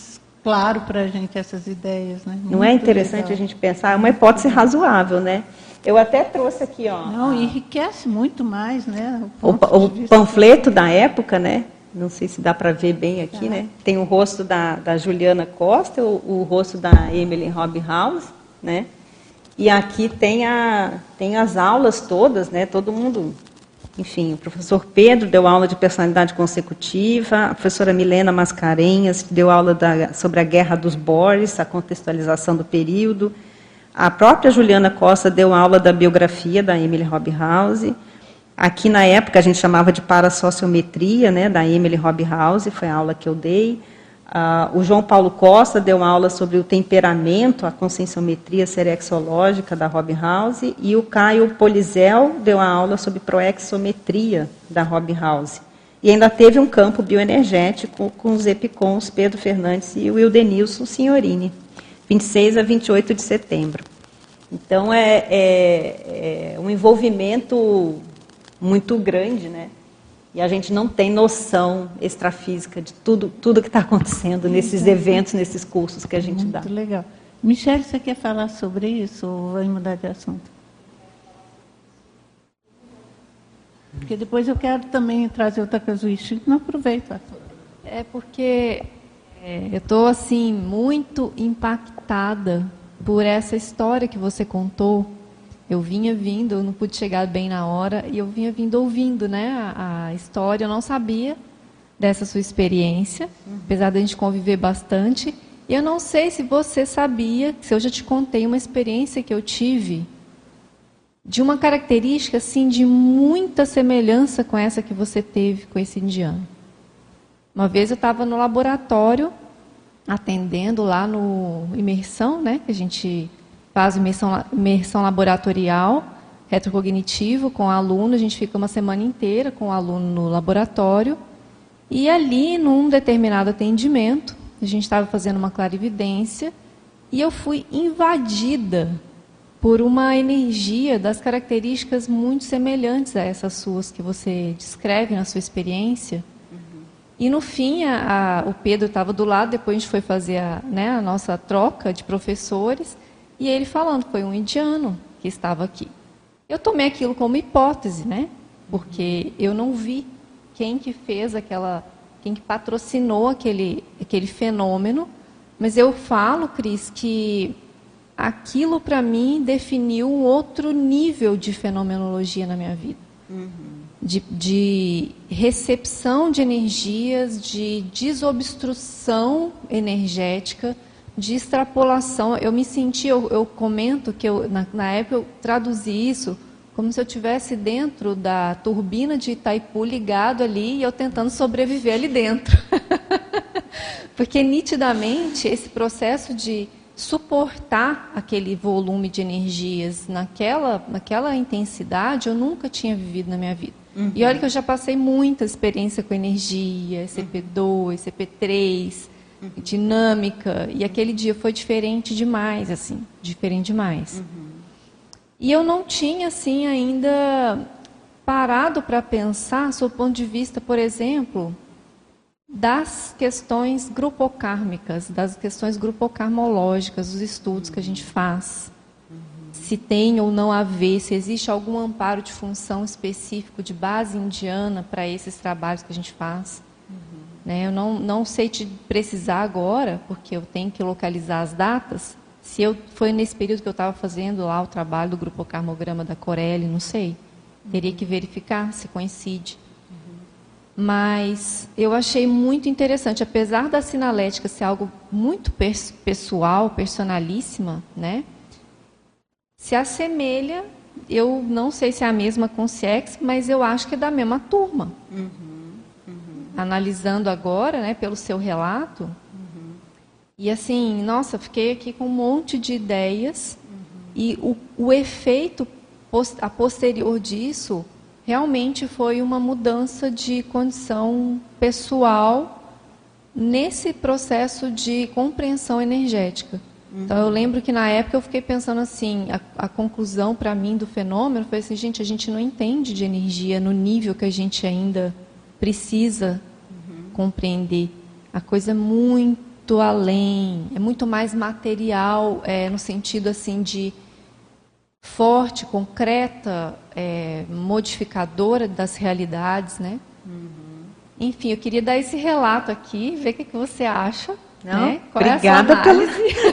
Speaker 4: claro para a gente essas ideias. Né?
Speaker 1: Não é interessante legal. a gente pensar? É uma hipótese razoável, né? Eu até trouxe aqui, ó.
Speaker 4: Não, enriquece muito mais, né?
Speaker 1: O, o, o panfleto da época, né? Não sei se dá para ver bem aqui, né? Tem o rosto da, da Juliana Costa, o, o rosto da Emily House, né? E aqui tem, a, tem as aulas todas, né? Todo mundo enfim, o professor Pedro deu aula de personalidade consecutiva, a professora Milena Mascarenhas deu aula da, sobre a Guerra dos Boris, a contextualização do período. A própria Juliana Costa deu aula da biografia da Emily Hobhouse. Aqui, na época, a gente chamava de parasociometria, né, da Emily Hobhouse, foi a aula que eu dei. Uh, o João Paulo Costa deu uma aula sobre o temperamento, a conscienciometria serexológica da Rob House, e o Caio Polizel deu uma aula sobre proexometria da Rob House. E ainda teve um campo bioenergético com os EPICONs Pedro Fernandes e o Wildenilson Signorini, 26 a 28 de setembro. Então, é, é, é um envolvimento muito grande, né? E a gente não tem noção extrafísica de tudo, tudo que está acontecendo nesses eventos, nesses cursos que a gente
Speaker 4: Muito
Speaker 1: dá.
Speaker 4: Muito legal. Michele, você quer falar sobre isso ou vai mudar de assunto? Porque depois eu quero também trazer outra casuística. Não aproveita.
Speaker 5: É porque é, eu estou assim muito impactada por essa história que você contou eu vinha vindo, eu não pude chegar bem na hora, e eu vinha vindo ouvindo né, a, a história, eu não sabia dessa sua experiência, uhum. apesar da gente conviver bastante. E eu não sei se você sabia, se eu já te contei uma experiência que eu tive de uma característica assim de muita semelhança com essa que você teve com esse indiano. Uma vez eu estava no laboratório atendendo lá no imersão, né, que a gente faz imersão, imersão laboratorial, retrocognitivo com o aluno, a gente fica uma semana inteira com o aluno no laboratório. E ali, num determinado atendimento, a gente estava fazendo uma clarividência e eu fui invadida por uma energia das características muito semelhantes a essas suas que você descreve na sua experiência. Uhum. E no fim, a, a, o Pedro estava do lado, depois a gente foi fazer a, né, a nossa troca de professores. E ele falando, foi um indiano que estava aqui. Eu tomei aquilo como hipótese, né? Porque eu não vi quem que fez aquela, quem que patrocinou aquele, aquele fenômeno. Mas eu falo, Cris, que aquilo para mim definiu um outro nível de fenomenologia na minha vida. Uhum. De, de, recepção de energias, de desobstrução energética, de extrapolação. Eu me senti, eu, eu comento que eu, na, na, época eu traduzi isso como se eu tivesse dentro da turbina de Itaipu ligado ali e eu tentando sobreviver ali dentro. Porque nitidamente esse processo de suportar aquele volume de energias naquela, naquela intensidade eu nunca tinha vivido na minha vida. Uhum. E olha que eu já passei muita experiência com energia, CP2, CP3, dinâmica. E aquele dia foi diferente demais, assim, diferente demais. Uhum. E eu não tinha, assim, ainda parado para pensar, sob o ponto de vista, por exemplo, das questões grupocármicas, das questões grupocarmológicas, dos estudos que a gente faz. Se tem ou não a ver, se existe algum amparo de função específico de base indiana para esses trabalhos que a gente faz. Né? Eu não, não sei te precisar agora, porque eu tenho que localizar as datas. Se eu foi nesse período que eu estava fazendo lá o trabalho do grupo carmograma da Corelli, não sei. Teria que verificar se coincide. Mas eu achei muito interessante, apesar da sinalética ser algo muito pessoal, personalíssima, né? Se assemelha, eu não sei se é a mesma com CIEX, mas eu acho que é da mesma turma. Uhum analisando agora, né, pelo seu relato. Uhum. E assim, nossa, fiquei aqui com um monte de ideias. Uhum. E o, o efeito a posterior disso realmente foi uma mudança de condição pessoal nesse processo de compreensão energética. Uhum. Então, eu lembro que na época eu fiquei pensando assim: a, a conclusão para mim do fenômeno foi assim, gente, a gente não entende de energia no nível que a gente ainda precisa uhum. compreender. A coisa é muito além, é muito mais material, é, no sentido assim de forte, concreta, é, modificadora das realidades, né? Uhum. Enfim, eu queria dar esse relato aqui, ver o que, que você acha.
Speaker 1: Não, né? Obrigada é pelo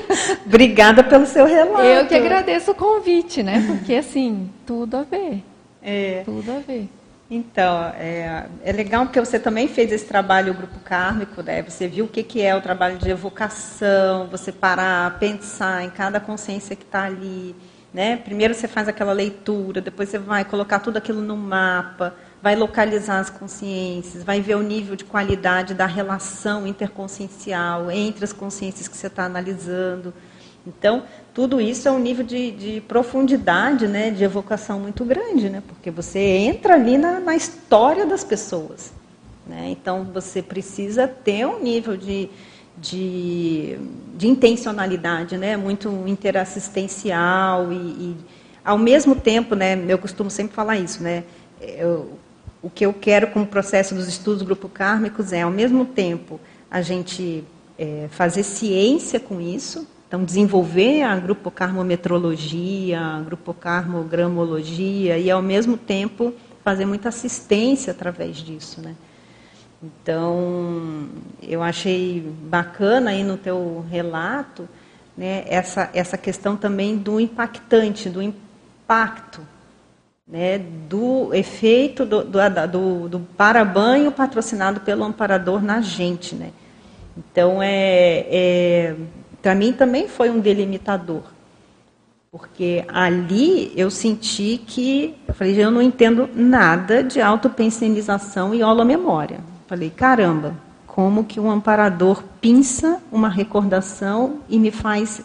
Speaker 1: Obrigada pelo seu relato.
Speaker 5: Eu que agradeço o convite, né? Porque assim, tudo a ver. É. Tudo a ver.
Speaker 1: Então, é, é legal porque você também fez esse trabalho, o Grupo Kármico, né? Você viu o que, que é o trabalho de evocação, você parar, pensar em cada consciência que está ali. Né? Primeiro você faz aquela leitura, depois você vai colocar tudo aquilo no mapa, vai localizar as consciências, vai ver o nível de qualidade da relação interconsciencial entre as consciências que você está analisando. Então, tudo isso é um nível de, de, profundidade, né, de evocação muito grande, né, porque você entra ali na, na história das pessoas. Né, então, você precisa ter um nível de, de, de intencionalidade né, muito interassistencial e, e, ao mesmo tempo, né, eu costumo sempre falar isso, né, eu, o que eu quero com o processo dos estudos grupo kármicos é, ao mesmo tempo, a gente é, fazer ciência com isso, então, desenvolver a grupocarmometrologia, a grupocarmogramologia e, ao mesmo tempo, fazer muita assistência através disso. Né? Então, eu achei bacana aí no teu relato né, essa, essa questão também do impactante, do impacto, né, do efeito do, do, do, do parabanho patrocinado pelo amparador na gente. Né? Então, é, é para mim também foi um delimitador. Porque ali eu senti que, eu falei, eu não entendo nada de autopensionização e holomemória. Falei, caramba, como que um amparador pinça uma recordação e me faz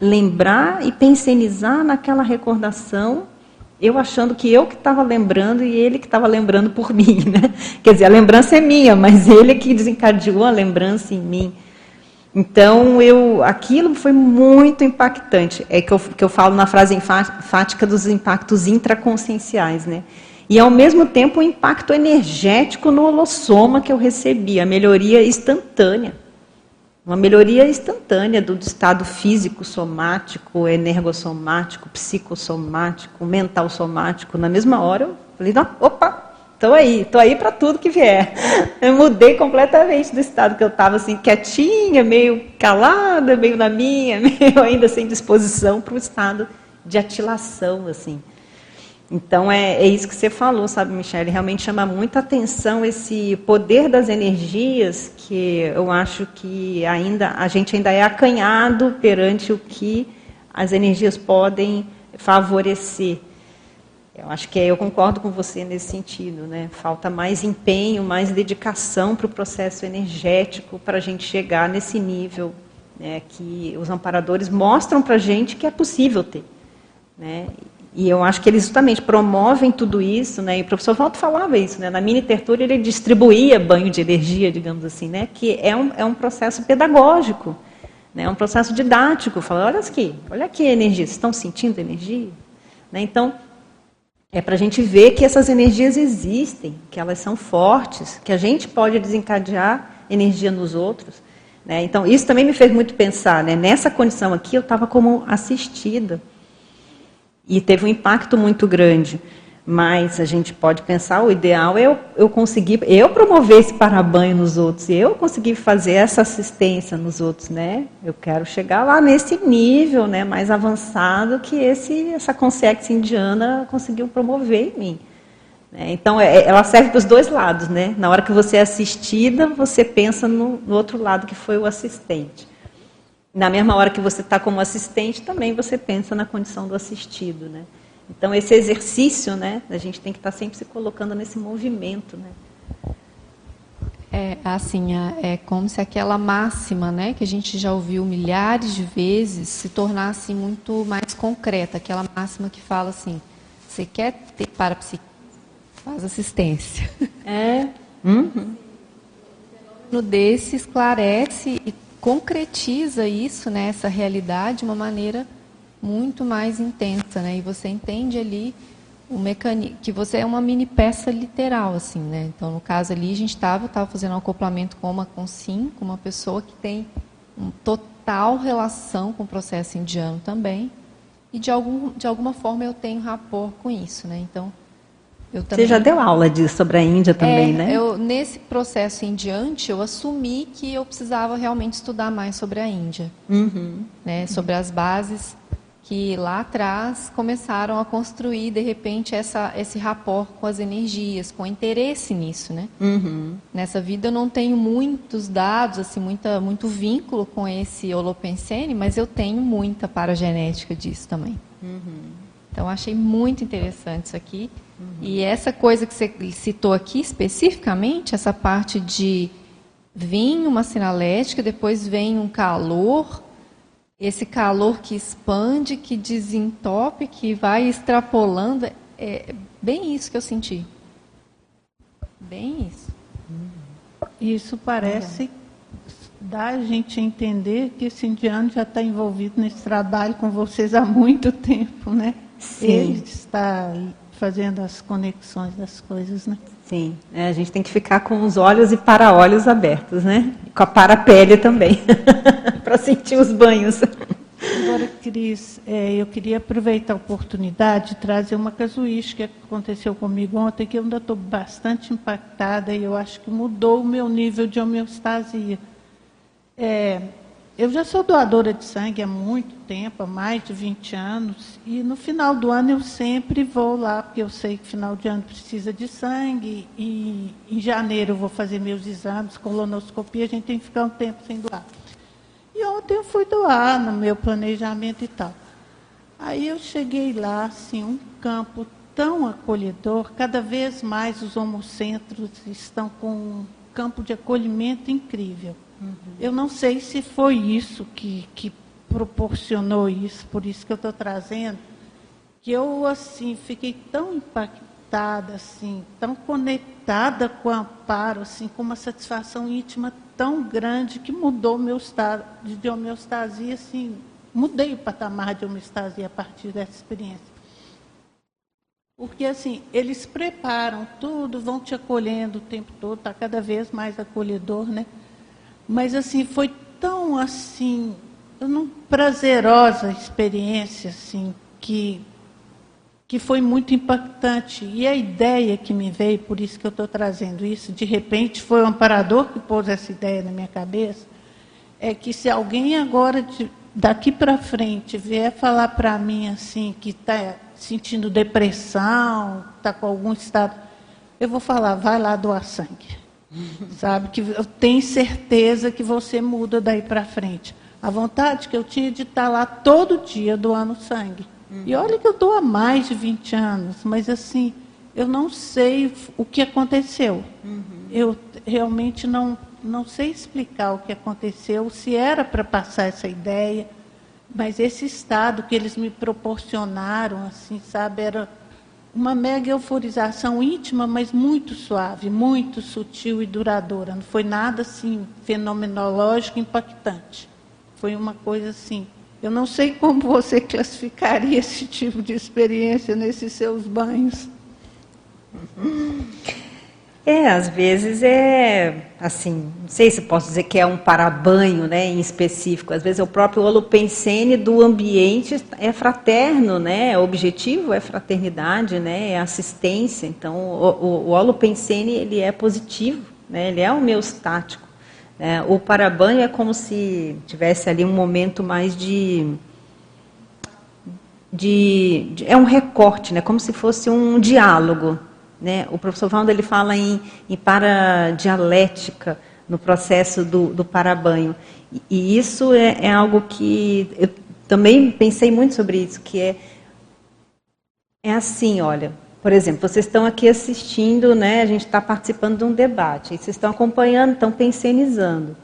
Speaker 1: lembrar e pensionizar naquela recordação, eu achando que eu que estava lembrando e ele que estava lembrando por mim, né? Quer dizer, a lembrança é minha, mas ele que desencadeou a lembrança em mim. Então, eu, aquilo foi muito impactante. É que eu, que eu falo na frase enfática dos impactos intraconscienciais, né? E, ao mesmo tempo, o impacto energético no holossoma que eu recebi, a melhoria instantânea. Uma melhoria instantânea do, do estado físico, somático, energossomático, psicossomático, mental somático. Na mesma hora, eu falei, opa, Estou aí, estou aí para tudo que vier. Eu mudei completamente do estado que eu estava assim, quietinha, meio calada, meio na minha, meio ainda sem disposição, para o estado de atilação, assim. Então é, é isso que você falou, sabe, Michele? Realmente chama muita atenção esse poder das energias, que eu acho que ainda a gente ainda é acanhado perante o que as energias podem favorecer. Eu acho que eu concordo com você nesse sentido, né? Falta mais empenho, mais dedicação para o processo energético para a gente chegar nesse nível né, que os amparadores mostram para a gente que é possível ter, né? E eu acho que eles justamente promovem tudo isso, né? E o professor Walter falava isso, né? Na mini tertúlia ele distribuía banho de energia, digamos assim, né? Que é um, é um processo pedagógico, né? É um processo didático. Fala, olha aqui, olha aqui a energia, vocês estão sentindo energia? Né? Então é para a gente ver que essas energias existem, que elas são fortes, que a gente pode desencadear energia nos outros. Né? Então, isso também me fez muito pensar. Né? Nessa condição aqui, eu estava como assistida. E teve um impacto muito grande. Mas a gente pode pensar, o ideal é eu, eu conseguir, eu promover esse parabanho nos outros, eu conseguir fazer essa assistência nos outros, né? Eu quero chegar lá nesse nível, né, mais avançado que esse essa consciência indiana conseguiu promover em mim. Né? Então, é, ela serve para os dois lados, né? Na hora que você é assistida, você pensa no, no outro lado que foi o assistente. Na mesma hora que você está como assistente, também você pensa na condição do assistido, né? Então, esse exercício, né, a gente tem que estar sempre se colocando nesse movimento, né?
Speaker 5: É assim, é, como se aquela máxima, né, que a gente já ouviu milhares de vezes, se tornasse muito mais concreta. Aquela máxima que fala assim: você quer ter parapsiquismo? Faz assistência.
Speaker 1: É. Uhum.
Speaker 5: No desse esclarece e concretiza isso, né, essa realidade de uma maneira muito mais intensa, né? E você entende ali o mecanismo, que você é uma mini peça literal, assim, né? Então, no caso ali, a gente estava tava fazendo um acoplamento com uma com sim, com uma pessoa que tem uma total relação com o processo indiano também, e de, algum, de alguma forma eu tenho rapport com isso, né? Então,
Speaker 1: Eu também... Você já deu aula disso sobre a Índia também,
Speaker 5: é,
Speaker 1: né?
Speaker 5: Eu, nesse processo em diante, eu assumi que eu precisava realmente estudar mais sobre a Índia.
Speaker 1: Uhum.
Speaker 5: Né, sobre as bases que lá atrás começaram a construir, de repente, essa, esse rapport com as energias, com interesse nisso. Né?
Speaker 1: Uhum.
Speaker 5: Nessa vida eu não tenho muitos dados, assim, muita, muito vínculo com esse holopensene, mas eu tenho muita paragenética disso também.
Speaker 1: Uhum.
Speaker 5: Então, achei muito interessante isso aqui. Uhum. E essa coisa que você citou aqui especificamente, essa parte de vir uma sinalética, depois vem um calor, esse calor que expande, que desentope, que vai extrapolando, é bem isso que eu senti. Bem isso.
Speaker 4: Isso parece dar a gente a entender que esse indiano já está envolvido nesse trabalho com vocês há muito tempo, né?
Speaker 1: Sim.
Speaker 4: Ele está fazendo as conexões das coisas, né?
Speaker 1: Sim, é, a gente tem que ficar com os olhos e para-olhos abertos, né? Com a para-pele também, para sentir os banhos.
Speaker 4: Agora, Cris, é, eu queria aproveitar a oportunidade de trazer uma casuística que aconteceu comigo ontem, que eu ainda estou bastante impactada e eu acho que mudou o meu nível de homeostasia. É, eu já sou doadora de sangue há muito tempo, há mais de 20 anos, e no final do ano eu sempre vou lá, porque eu sei que final de ano precisa de sangue, e em janeiro eu vou fazer meus exames, colonoscopia, a gente tem que ficar um tempo sem doar. E ontem eu fui doar no meu planejamento e tal. Aí eu cheguei lá, assim, um campo tão acolhedor, cada vez mais os homocentros estão com um campo de acolhimento incrível. Eu não sei se foi isso que, que proporcionou isso, por isso que eu estou trazendo, que eu assim fiquei tão impactada, assim, tão conectada com o amparo, assim, com uma satisfação íntima tão grande que mudou meu estado de homeostasia, assim, mudei o patamar de homeostasia a partir dessa experiência. Porque assim, eles preparam tudo, vão te acolhendo o tempo todo, está cada vez mais acolhedor, né? Mas assim, foi tão assim, não, prazerosa experiência, assim, que, que foi muito impactante. E a ideia que me veio, por isso que eu estou trazendo isso, de repente foi o amparador que pôs essa ideia na minha cabeça, é que se alguém agora, de, daqui para frente, vier falar para mim assim, que está sentindo depressão, está com algum estado, eu vou falar, vai lá doar sangue. Sabe? Que eu tenho certeza que você muda daí para frente. A vontade que eu tinha de estar lá todo dia doando sangue. Uhum. E olha que eu dou há mais de 20 anos, mas assim, eu não sei o que aconteceu.
Speaker 1: Uhum.
Speaker 4: Eu realmente não, não sei explicar o que aconteceu, se era para passar essa ideia, mas esse estado que eles me proporcionaram, assim, sabe, era uma mega euforização íntima, mas muito suave, muito sutil e duradoura. Não foi nada assim fenomenológico impactante. Foi uma coisa assim. Eu não sei como você classificaria esse tipo de experiência nesses seus banhos.
Speaker 1: É, às vezes é assim, não sei se posso dizer que é um parabanho, né, em específico. Às vezes é o próprio holopensene do ambiente é fraterno, né? O objetivo é fraternidade, né? É assistência. Então, o, o, o holopensene ele é positivo, né? Ele é homeostático. Né? O parabanho é como se tivesse ali um momento mais de de, de, é um recorte, né? Como se fosse um diálogo, né? O professor Valdo ele fala em, em paradialética no processo do, do parabanho. E, e isso é, é, algo que eu também pensei muito sobre isso, que é, é assim, olha, por exemplo, vocês estão aqui assistindo, né, a gente está participando de um debate, vocês estão acompanhando, estão pensionizando.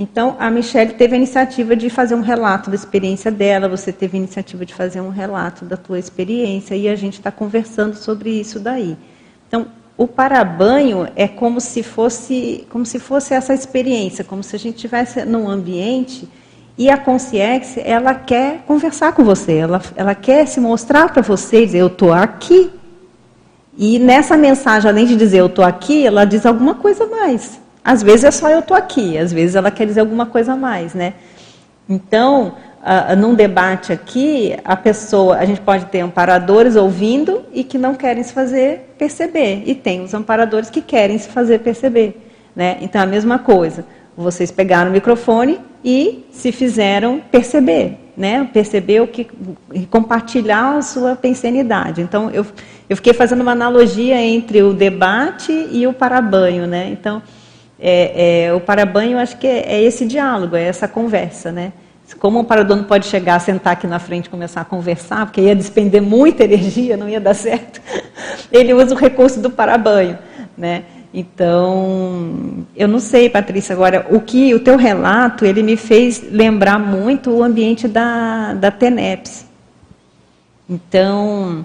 Speaker 1: Então, a Michelle teve a iniciativa de fazer um relato da experiência dela, você teve a iniciativa de fazer um relato da tua experiência, e a gente está conversando sobre isso daí. Então, o parabanho é como se fosse, como se fosse essa experiência, como se a gente estivesse num ambiente e a consciência, ela quer conversar com você, ela, ela quer se mostrar para você, dizer, eu estou aqui. E nessa mensagem, além de dizer eu estou aqui, ela diz alguma coisa mais. Às vezes é só eu estou aqui, às vezes ela quer dizer alguma coisa a mais, né? Então, uh, num debate aqui, a pessoa, a gente pode ter amparadores ouvindo e que não querem se fazer perceber, e tem os amparadores que querem se fazer perceber. Né? Então, a mesma coisa, vocês pegaram o microfone e se fizeram perceber, né? perceber o que, compartilhar a sua pensenidade. Então, eu, eu fiquei fazendo uma analogia entre o debate e o parabanho. Né? Então, é, é, o parabanho, acho que é, é esse diálogo, é essa conversa, né? Como parador não pode chegar, sentar aqui na frente e começar a conversar, porque ia despender muita energia, não ia dar certo, ele usa o recurso do parabanho. Né? Então, eu não sei, Patrícia, agora, o que o teu relato, ele me fez lembrar muito o ambiente da, da TENEPS. Então,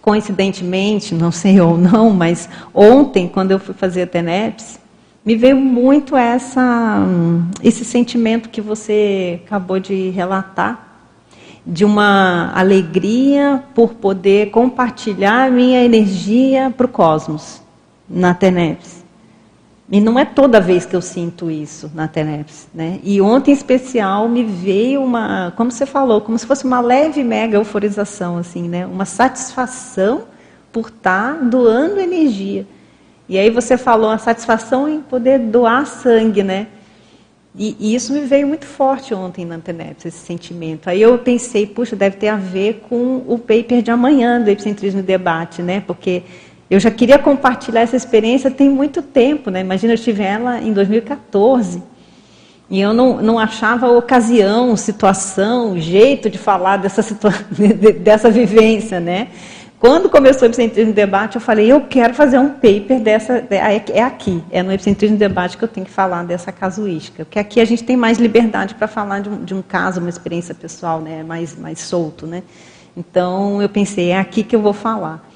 Speaker 1: coincidentemente, não sei ou não, mas ontem, quando eu fui fazer a TENEPS, me veio muito essa, esse sentimento que você acabou de relatar, de uma alegria por poder compartilhar minha energia para o cosmos, na TENEPS. E não é toda vez que eu sinto isso na TENEPS. Né? E ontem, em especial, me veio uma, como você falou, como se fosse uma leve mega euforização, assim, né? uma satisfação por estar doando energia. E aí você falou a satisfação em poder doar sangue, né? E, e isso me veio muito forte ontem na Anteneps, esse sentimento. Aí eu pensei, puxa, deve ter a ver com o paper de amanhã do Epicentrismo Debate, né? Porque eu já queria compartilhar essa experiência tem muito tempo, né? Imagina, eu tive ela em 2014. E eu não, não achava ocasião, situação, jeito de falar dessa, situa dessa vivência, né? Quando começou o Epicentrismo Debate, eu falei, eu quero fazer um paper dessa, é, é aqui, é no Epicentrismo Debate que eu tenho que falar dessa casuística, porque aqui a gente tem mais liberdade para falar de um, de um, caso, uma experiência pessoal, né, mais, mais solto, né. Então, eu pensei, é aqui que eu vou falar.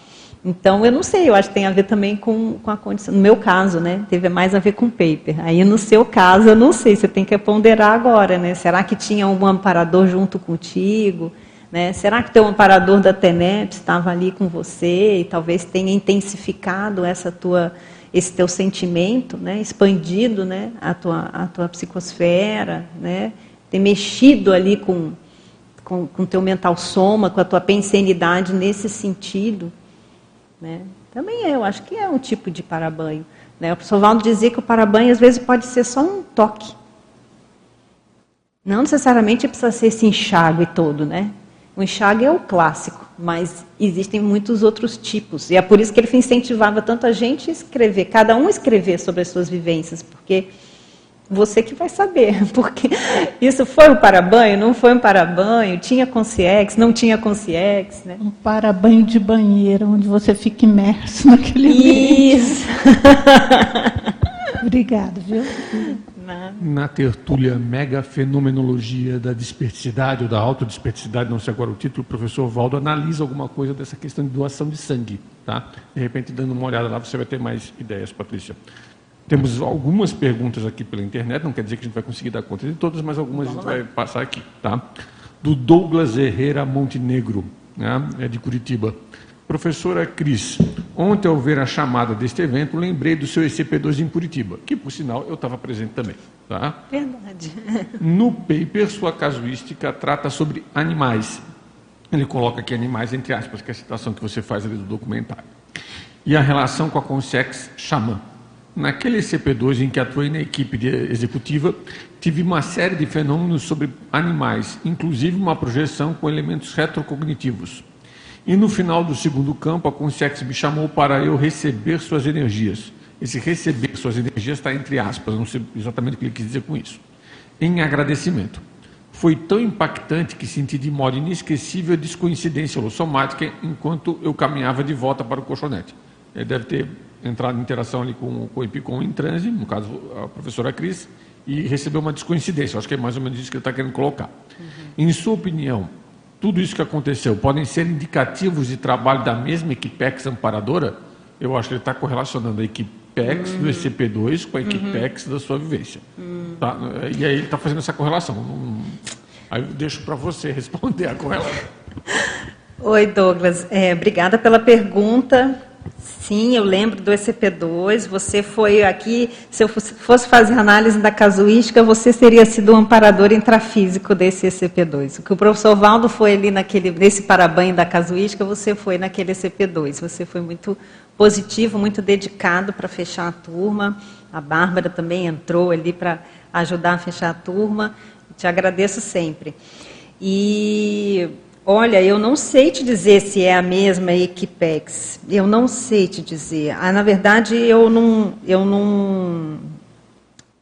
Speaker 1: Então, eu não sei, eu acho que tem a ver também com, com a condição. No meu caso, né, teve mais a ver com o paper. Aí, no seu caso, eu não sei, você tem que ponderar agora, né? Será que tinha um amparador junto contigo? Né? Será que teu amparador da TENEP estava ali com você e talvez tenha intensificado essa tua, esse teu sentimento, né? expandido né? a, tua, a tua psicosfera, né? ter mexido ali com com o teu mental soma, com a tua pensenidade nesse sentido. Né? Também eu acho que é um tipo de parabanho. Né? O professor Valdo dizia que o parabanho às vezes pode ser só um toque. Não necessariamente precisa ser esse enxágue todo, né? O enxágue é o clássico, mas existem muitos outros tipos. E é por isso que ele incentivava tanto a gente a escrever, cada um escrever sobre as suas vivências, porque você que vai saber. Porque isso foi um parabanho, não foi um parabanho, tinha consciex, não tinha consciex. Né?
Speaker 4: Um parabanho de banheiro, onde você fica imerso naquele ambiente.
Speaker 1: Isso.
Speaker 4: Obrigada, viu?
Speaker 2: Na tertúlia Mega Fenomenologia da Desperticidade ou da Autodesperticidade, não sei agora o título, o professor Valdo analisa alguma coisa dessa questão de doação de sangue. Tá? De repente, dando uma olhada lá, você vai ter mais ideias, Patrícia. Temos algumas perguntas aqui pela internet, não quer dizer que a gente vai conseguir dar conta de todas, mas algumas a gente vai passar aqui. Tá? Do Douglas Herrera Montenegro, né? é de Curitiba. Professora Cris, ontem ao ver a chamada deste evento, lembrei do seu ECP2 em Curitiba, que por sinal eu estava presente também. Tá?
Speaker 1: Verdade.
Speaker 2: No paper, sua casuística trata sobre animais. Ele coloca aqui animais entre aspas, que é a citação que você faz ali do documentário. E a relação com a Consex Xamã. Naquele ECP2 em que atuei na equipe executiva, tive uma série de fenômenos sobre animais, inclusive uma projeção com elementos retrocognitivos e no final do segundo campo, a consciência me chamou para eu receber suas energias. Esse receber suas energias está entre aspas, não sei exatamente o que ele quis dizer com isso. Em agradecimento. Foi tão impactante que senti de modo inesquecível a descoincidência holossomática enquanto eu caminhava de volta para o colchonete. Ele deve ter entrado em interação ali com, com o Epicom em transe, no caso a professora Cris, e recebeu uma descoincidência. Acho que é mais ou menos isso que ele está querendo colocar. Uhum. Em sua opinião, tudo isso que aconteceu podem ser indicativos de trabalho da mesma equipex amparadora? Eu acho que ele está correlacionando a equipex uhum. do ECP2 com a equipex uhum. da sua vivência. Uhum. Tá? E aí ele está fazendo essa correlação. Aí eu deixo para você responder a correlação.
Speaker 1: Oi, Douglas. É, obrigada pela pergunta. Sim, eu lembro do ECP2. Você foi aqui, se eu fosse fazer análise da casuística, você seria sido o um amparador intrafísico desse ECP2. O que o professor Valdo foi ali naquele, nesse parabanho da casuística, você foi naquele ECP2. Você foi muito positivo, muito dedicado para fechar a turma. A Bárbara também entrou ali para ajudar a fechar a turma. Te agradeço sempre. E Olha, eu não sei te dizer se é a mesma Equipex. Eu não sei te dizer. Ah, na verdade, eu não, eu não,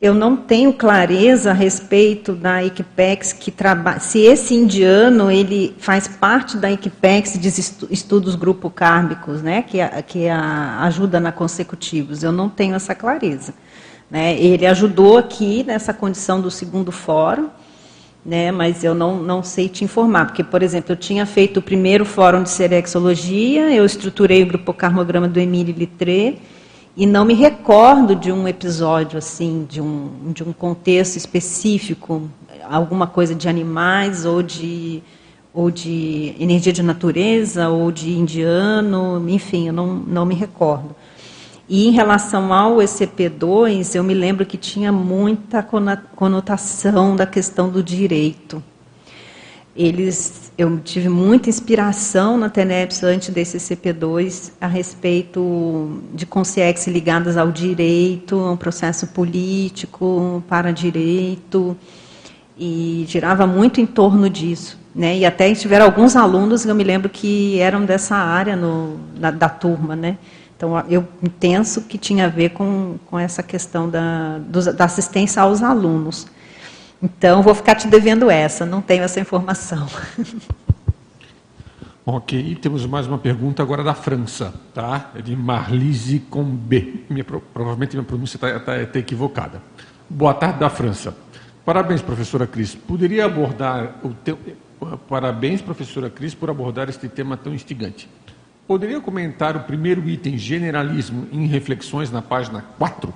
Speaker 1: eu não tenho clareza a respeito da Equipex que trabalha. Se esse indiano ele faz parte da Equipex de estudos grupo cármicos, né, que que a, ajuda na consecutivos. Eu não tenho essa clareza. Né? Ele ajudou aqui nessa condição do segundo fórum né, mas eu não, não sei te informar, porque, por exemplo, eu tinha feito o primeiro fórum de serexologia, eu estruturei o grupo carmograma do Emílio Litré, e não me recordo de um episódio assim, de um, de um contexto específico, alguma coisa de animais ou de, ou de energia de natureza ou de indiano, enfim, eu não, não me recordo. E em relação ao ECP2, eu me lembro que tinha muita conotação da questão do direito. Eles, eu tive muita inspiração na TENEPS antes desse ECP2 a respeito de consciência ligadas ao direito, a um processo político, para direito, e girava muito em torno disso. Né? E até tiveram alguns alunos, eu me lembro que eram dessa área no, da, da turma, né? Então, eu penso que tinha a ver com, com essa questão da, da assistência aos alunos. Então, vou ficar te devendo essa, não tenho essa informação.
Speaker 2: Ok, temos mais uma pergunta agora da França, tá? É de Marlise com B. Minha, provavelmente minha pronúncia está tá, tá equivocada. Boa tarde da França. Parabéns, professora Cris. Poderia abordar o teu... Parabéns, professora Cris, por abordar este tema tão instigante. Poderia comentar o primeiro item, generalismo, em reflexões na página 4?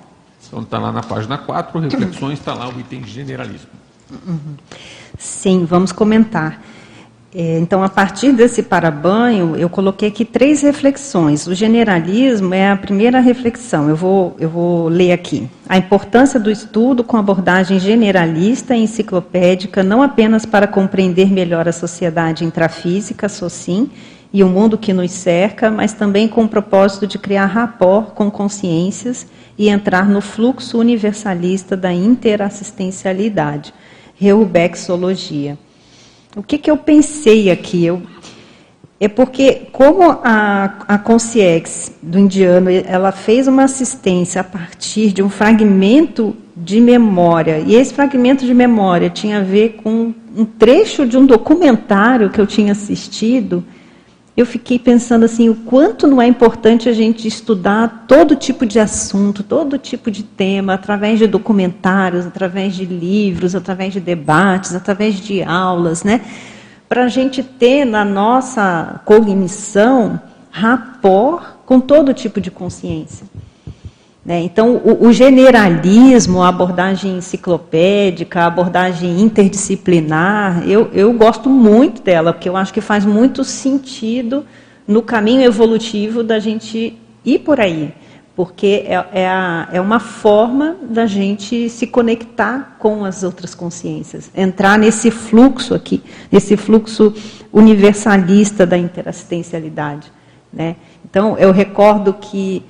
Speaker 2: Então está lá na página 4, reflexões, está lá o item generalismo.
Speaker 1: Sim, vamos comentar. É, então, a partir desse parabanho, eu coloquei aqui três reflexões. O generalismo é a primeira reflexão, eu vou, eu vou ler aqui. A importância do estudo com abordagem generalista e enciclopédica, não apenas para compreender melhor a sociedade intrafísica, SOCIM, e o mundo que nos cerca, mas também com o propósito de criar rapport com consciências e entrar no fluxo universalista da interassistencialidade, reubexologia. O que, que eu pensei aqui? Eu, é porque, como a, a do indiano, ela fez uma assistência a partir de um fragmento de memória, e esse fragmento de memória tinha a ver com um trecho de um documentário que eu tinha assistido, eu fiquei pensando assim, o quanto não é importante a gente estudar todo tipo de assunto, todo tipo de tema, através de documentários, através de livros, através de debates, através de aulas, né? Para a gente ter na nossa cognição rapport com todo tipo de consciência. Né? Então, o, generalismo, a abordagem enciclopédica, a abordagem interdisciplinar, eu, eu gosto muito dela, porque eu acho que faz muito sentido no caminho evolutivo da gente ir por aí. Porque é, é, a, é uma forma da gente se conectar com as outras consciências, entrar nesse fluxo aqui, nesse fluxo universalista da interassistencialidade. Né? Então, eu recordo que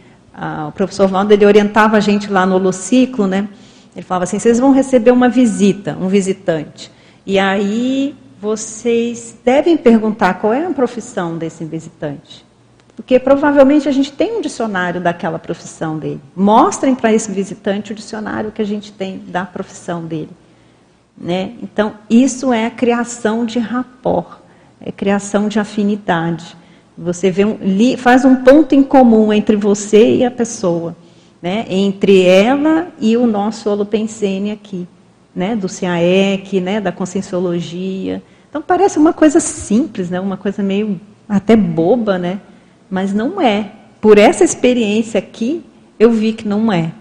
Speaker 1: o professor Valdo, ele orientava a gente lá no holociclo, né? Ele falava assim, vocês vão receber uma visita, um visitante. E aí vocês devem perguntar qual é a profissão desse visitante. Porque provavelmente a gente tem um dicionário daquela profissão dele. Mostrem para esse visitante o dicionário que a gente tem da profissão dele. Né? Então, isso é a criação de rapport, é criação de afinidade. Você vê um, faz um ponto em comum entre você e a pessoa, né? entre ela e o nosso holopensene aqui, né? do CAEC, né? da conscienciologia. Então parece uma coisa simples, né? uma coisa meio até boba, né? mas não é. Por essa experiência aqui, eu vi que não é.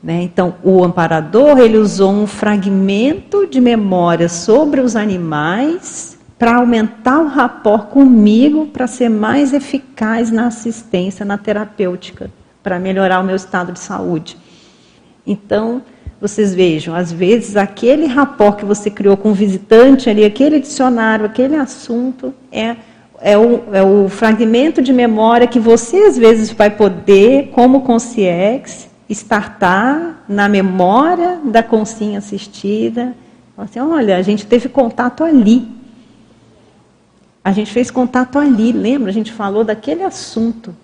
Speaker 1: Né? Então, o amparador ele usou um fragmento de memória sobre os animais para aumentar o rapport comigo, para ser mais eficaz na assistência, na terapêutica, para melhorar o meu estado de saúde. Então, vocês vejam, às vezes aquele rapport que você criou com o visitante ali, aquele dicionário, aquele assunto, é, é, o, é o fragmento de memória que você às vezes vai poder, como consciex, startar na memória da consciência assistida. Assim, olha, a gente teve contato ali. A gente fez contato ali, lembra? A gente falou daquele assunto.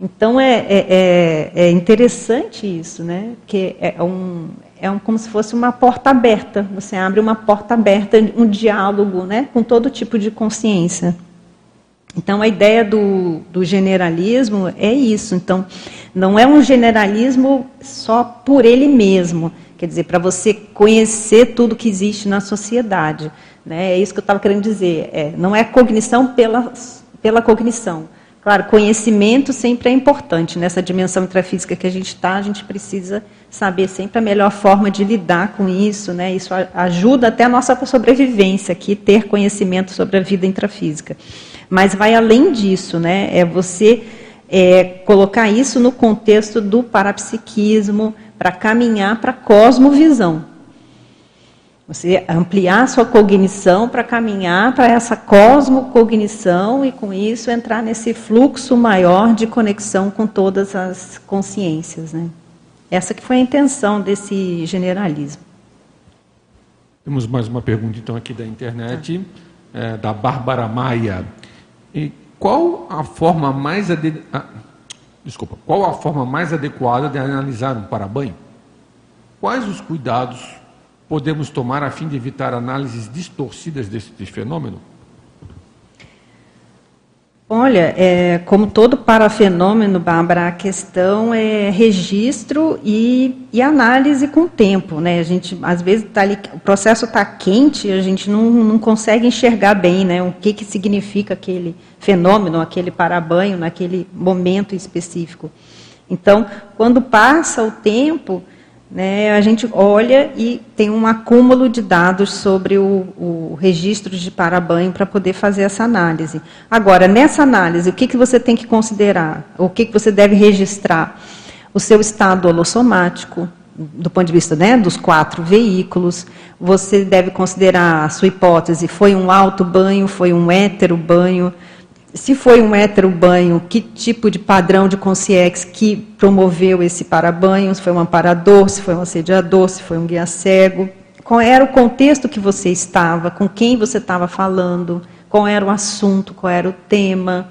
Speaker 1: Então é, é, é, é interessante isso, né? Que é um, é um, como se fosse uma porta aberta. Você abre uma porta aberta, um diálogo, né? Com todo tipo de consciência. Então a ideia do, do generalismo é isso. Então não é um generalismo só por ele mesmo. Quer dizer, para você conhecer tudo que existe na sociedade. Né? É isso que eu estava querendo dizer. É, não é cognição pela, pela cognição Claro, conhecimento sempre é importante. Nessa dimensão intrafísica que a gente está, a gente precisa saber sempre a melhor forma de lidar com isso. Né? Isso ajuda até a nossa sobrevivência aqui, ter conhecimento sobre a vida intrafísica. Mas vai além disso, né? é você é, colocar isso no contexto do parapsiquismo, para caminhar para a cosmovisão. Você ampliar sua cognição para caminhar para essa cosmocognição e, com isso, entrar nesse fluxo maior de conexão com todas as consciências. Né? Essa que foi a intenção desse generalismo.
Speaker 2: Temos mais uma pergunta, então, aqui da internet, tá. é, da Bárbara Maia. E qual a forma mais ade... ah, desculpa, qual a forma mais adequada de analisar um parabanho? Quais os cuidados podemos tomar a fim de evitar análises distorcidas desse, desse fenômeno?
Speaker 1: Olha, é, como todo parafenômeno, Bárbara, a questão é registro e, e análise com o tempo. Né? A gente, às vezes, tá ali, o processo está quente, a gente não, não consegue enxergar bem né, o que, que significa aquele fenômeno, aquele parabanho, naquele momento específico. Então, quando passa o tempo, né, a gente olha e tem um acúmulo de dados sobre o, o registro de parabanho para poder fazer essa análise. Agora, nessa análise, o que, que você tem que considerar? O que, que você deve registrar? O seu estado holossomático, do ponto de vista né, dos quatro veículos, você deve considerar a sua hipótese, foi um alto banho, foi um hétero banho, se foi um hétero banho, que tipo de padrão de consciex que promoveu esse parabanho, se foi um amparador, se foi um assediador, se foi um guia cego, qual era o contexto que você estava, com quem você estava falando, qual era o assunto, qual era o tema.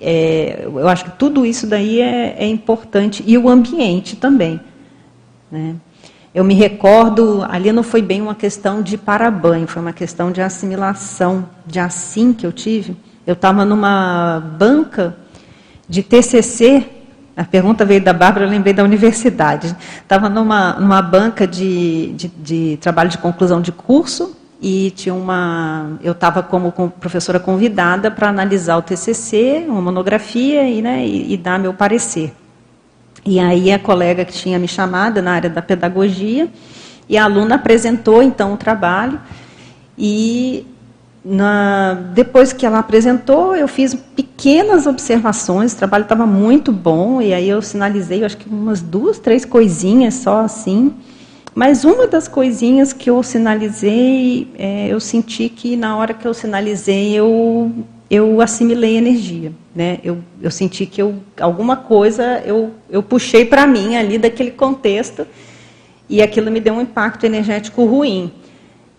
Speaker 1: É, eu acho que tudo isso daí é, é importante, e o ambiente também. Né? Eu me recordo, ali não foi bem uma questão de parabanho, foi uma questão de assimilação, de assim que eu tive eu estava numa banca de TCC, a pergunta veio da Bárbara, eu lembrei da universidade. Estava numa, numa banca de, de, de, trabalho de conclusão de curso e tinha uma, eu estava como professora convidada para analisar o TCC, uma monografia e, né, e, e dar meu parecer. E aí a colega que tinha me chamado na área da pedagogia e a aluna apresentou então o trabalho e na, depois que ela apresentou, eu fiz pequenas observações, o trabalho estava muito bom, e aí eu sinalizei, eu acho que umas duas, três coisinhas só assim. Mas uma das coisinhas que eu sinalizei, é, eu senti que na hora que eu sinalizei, eu, eu assimilei energia. Né? Eu, eu senti que eu, alguma coisa eu, eu puxei para mim ali daquele contexto, e aquilo me deu um impacto energético ruim.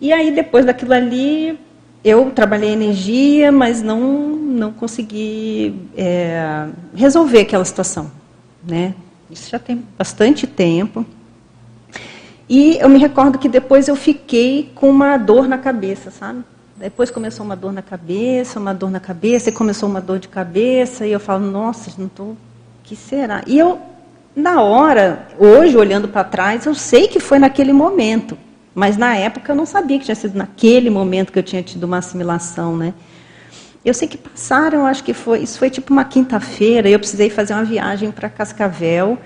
Speaker 1: E aí, depois daquilo ali, eu trabalhei energia, mas não, não consegui é, resolver aquela situação. Né? Isso já tem bastante tempo. E eu me recordo que depois eu fiquei com uma dor na cabeça, sabe? Depois começou uma dor na cabeça, uma dor na cabeça, e começou uma dor de cabeça, e eu falo, nossa, não estou. O que será? E eu, na hora, hoje, olhando para trás, eu sei que foi naquele momento. Mas na época eu não sabia que tinha sido naquele momento que eu tinha tido uma assimilação, né? Eu sei que passaram, acho que foi, isso foi tipo uma quinta-feira, eu precisei fazer uma viagem para Cascavel.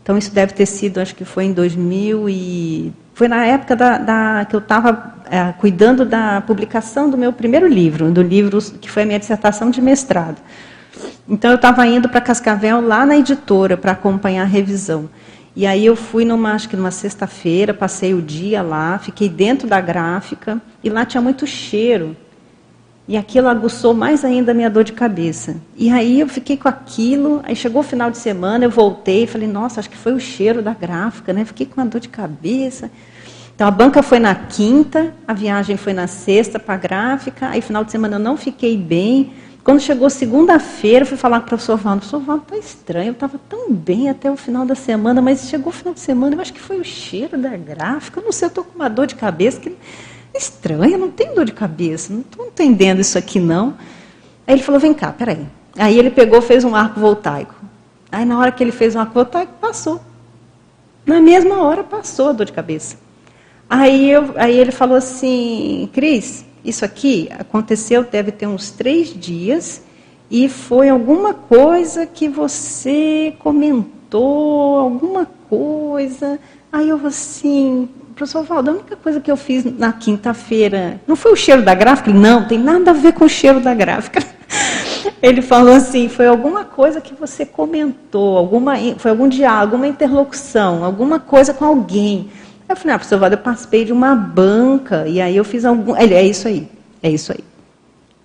Speaker 1: Então isso deve ter sido, acho que foi em 2000 e Foi na época da, da que eu estava é, cuidando da publicação do meu primeiro livro, do livro que foi a minha dissertação de mestrado. Então eu estava indo para Cascavel lá na editora para acompanhar a revisão. E aí eu fui numa, acho que numa sexta-feira, passei o dia lá, fiquei dentro da gráfica e lá tinha muito cheiro. E aquilo aguçou mais ainda a minha dor de cabeça. E aí eu fiquei com aquilo, aí chegou o final de semana, eu voltei e falei, nossa, acho que foi o cheiro da gráfica, né? Fiquei com uma dor de cabeça. Então a banca foi na quinta, a viagem foi na sexta para a gráfica, aí final de semana eu não fiquei bem. Quando chegou segunda-feira, fui falar com o professor Valdo. Professor Valdo, está estranho, eu estava tão bem até o final da semana, mas chegou o final de semana, eu acho que foi o cheiro da gráfica, eu não sei, eu estou com uma dor de cabeça que estranha, não tem dor de cabeça, não estou entendendo isso aqui não. Aí ele falou, vem cá, peraí. Aí ele pegou, fez um arco voltaico. Aí na hora que ele fez um arco voltaico, passou. Na mesma hora passou a dor de cabeça. Aí, eu, aí ele falou assim, Cris, isso aqui aconteceu, deve ter uns três dias, e foi alguma coisa que você comentou, alguma coisa. Aí eu assim, professor Valdo, a única coisa que eu fiz na quinta-feira, não foi o cheiro da gráfica? Não, tem nada a ver com o cheiro da gráfica. Ele falou assim, foi alguma coisa que você comentou, alguma, foi algum diálogo, alguma interlocução, alguma coisa com alguém. Eu falei, ah, professor eu participei de uma banca, e aí eu fiz algum. Ele, é isso aí, é isso aí.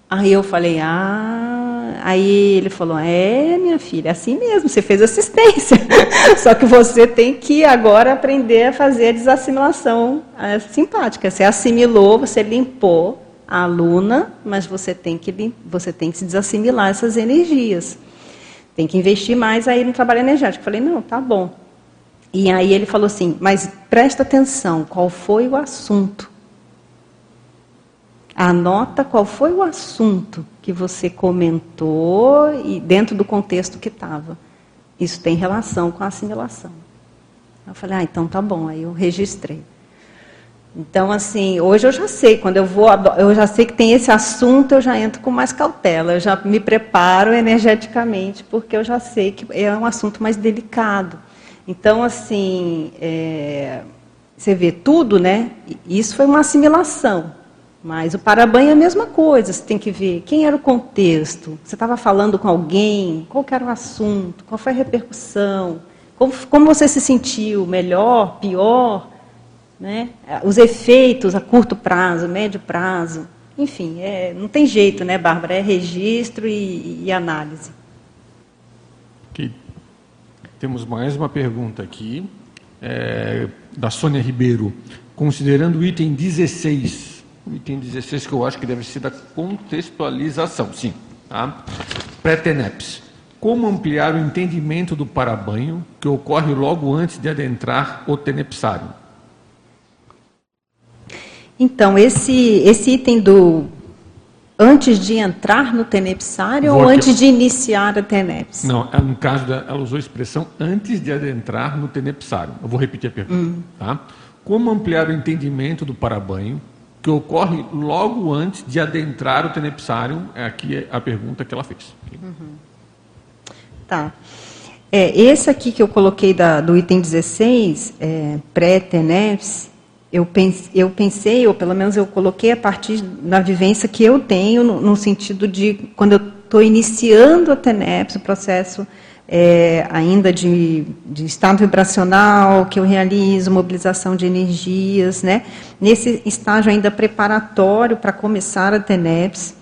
Speaker 1: Aí eu falei, ah, aí ele falou, é, minha filha, é assim mesmo, você fez assistência. Só que você tem que agora aprender a fazer a desassimilação é, simpática. Você assimilou, você limpou a aluna, mas você tem que você tem que se desassimilar essas energias. Tem que investir mais aí no trabalho energético. Eu falei, não, tá bom. E aí ele falou assim, mas presta atenção, qual foi o assunto? Anota qual foi o assunto que você comentou e dentro do contexto que estava. Isso tem relação com a assimilação. Eu falei, ah, então tá bom, aí eu registrei. Então, assim, hoje eu já sei, quando eu vou, eu já sei que tem esse assunto, eu já entro com mais cautela, eu já me preparo energeticamente, porque eu já sei que é um assunto mais delicado. Então, assim, é, você vê tudo, né? Isso foi uma assimilação. Mas o parabanho é a mesma coisa, você tem que ver quem era o contexto, você estava falando com alguém, qual era o assunto, qual foi a repercussão, como, como você se sentiu, melhor, pior, né? os efeitos a curto prazo, médio prazo, enfim, é, não tem jeito, né, Bárbara? É registro e, e análise.
Speaker 2: Temos mais uma pergunta aqui, é, da Sônia Ribeiro. Considerando o item 16, o item 16 que eu acho que deve ser da contextualização, sim. Tá? Pré-TENEPS. Como ampliar o entendimento do parabanho que ocorre logo antes de adentrar o tenepsário?
Speaker 1: Então, esse, esse item do Antes de entrar no tenepsário Vou ou aqui. antes de iniciar a TENEPS?
Speaker 2: Não, é, no caso, da, ela usou a expressão antes de adentrar no tenepsário. Eu vou repetir a pergunta. Hum. Tá? Como ampliar o entendimento do parabanho que ocorre logo antes de adentrar o tenepsário? É aqui a pergunta que ela fez. Uhum.
Speaker 1: Tá. É, esse aqui que eu coloquei da, do item 16, é, pré-TENEPS, eu pensei, eu pensei, ou pelo menos eu coloquei a partir da vivência que eu tenho, no, no sentido de quando eu estou iniciando a TENEPS, o processo é, ainda de, de, estado vibracional que eu realizo, mobilização de energias, né? nesse estágio ainda preparatório para começar a TENEPS.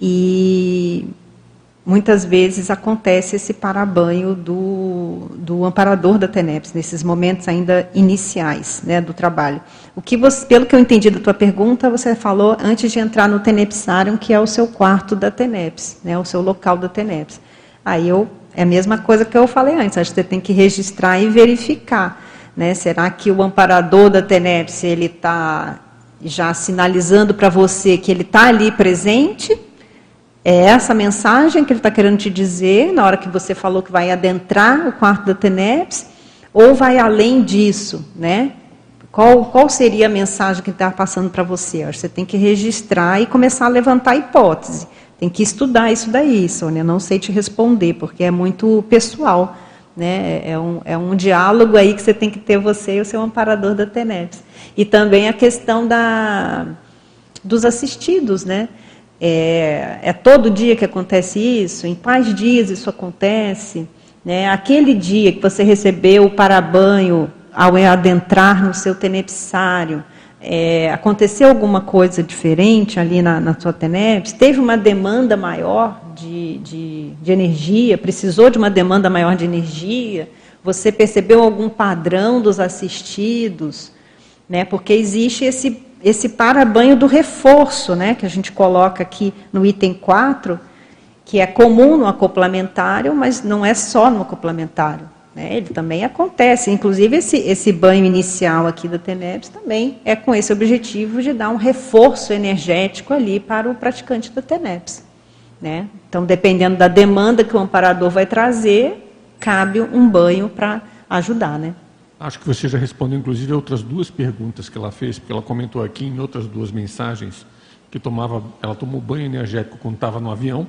Speaker 1: E muitas vezes acontece esse parabanho do, do amparador da TENEPS, nesses momentos ainda iniciais né, do trabalho. O que você, pelo que eu entendi da tua pergunta, você falou antes de entrar no Tenepsarium, que é o seu quarto da TENEPS, né, o seu local da TENEPS. Aí eu, é a mesma coisa que eu falei antes, acho que você tem que registrar e verificar. Né, será que o amparador da TENEPS ele está já sinalizando para você que ele está ali presente é essa mensagem que ele está querendo te dizer na hora que você falou que vai adentrar o quarto da TENEPS? Ou vai além disso, né? Qual, qual seria a mensagem que está passando para você? Você tem que registrar e começar a levantar a hipótese. Tem que estudar isso daí, Sônia. Não sei te responder, porque é muito pessoal. Né? É, um, é um diálogo aí que você tem que ter você e o seu amparador da TENEPS. E também a questão da, dos assistidos, né? É, é, todo dia que acontece isso? Em quais dias isso acontece? Né? Aquele dia que você recebeu o parabanho ao adentrar no seu tenepsário, é, aconteceu alguma coisa diferente ali na, na sua TENEPS? Teve uma demanda maior de, de, de energia? Precisou de uma demanda maior de energia? Você percebeu algum padrão dos assistidos? Né? Porque existe esse, esse para-banho do reforço, né? que a gente coloca aqui no item 4, que é comum no acoplamentário, mas não é só no acoplamentário. Né? Ele também acontece. Inclusive, esse, esse banho inicial aqui da TENEPS também é com esse objetivo de dar um reforço energético ali para o praticante da TENEPS. Né? Então, dependendo da demanda que o amparador vai trazer, cabe um banho para ajudar. Né?
Speaker 2: Acho que você já respondeu, inclusive, outras duas perguntas que ela fez, porque ela comentou aqui em outras duas mensagens que tomava, ela tomou banho energético quando estava no avião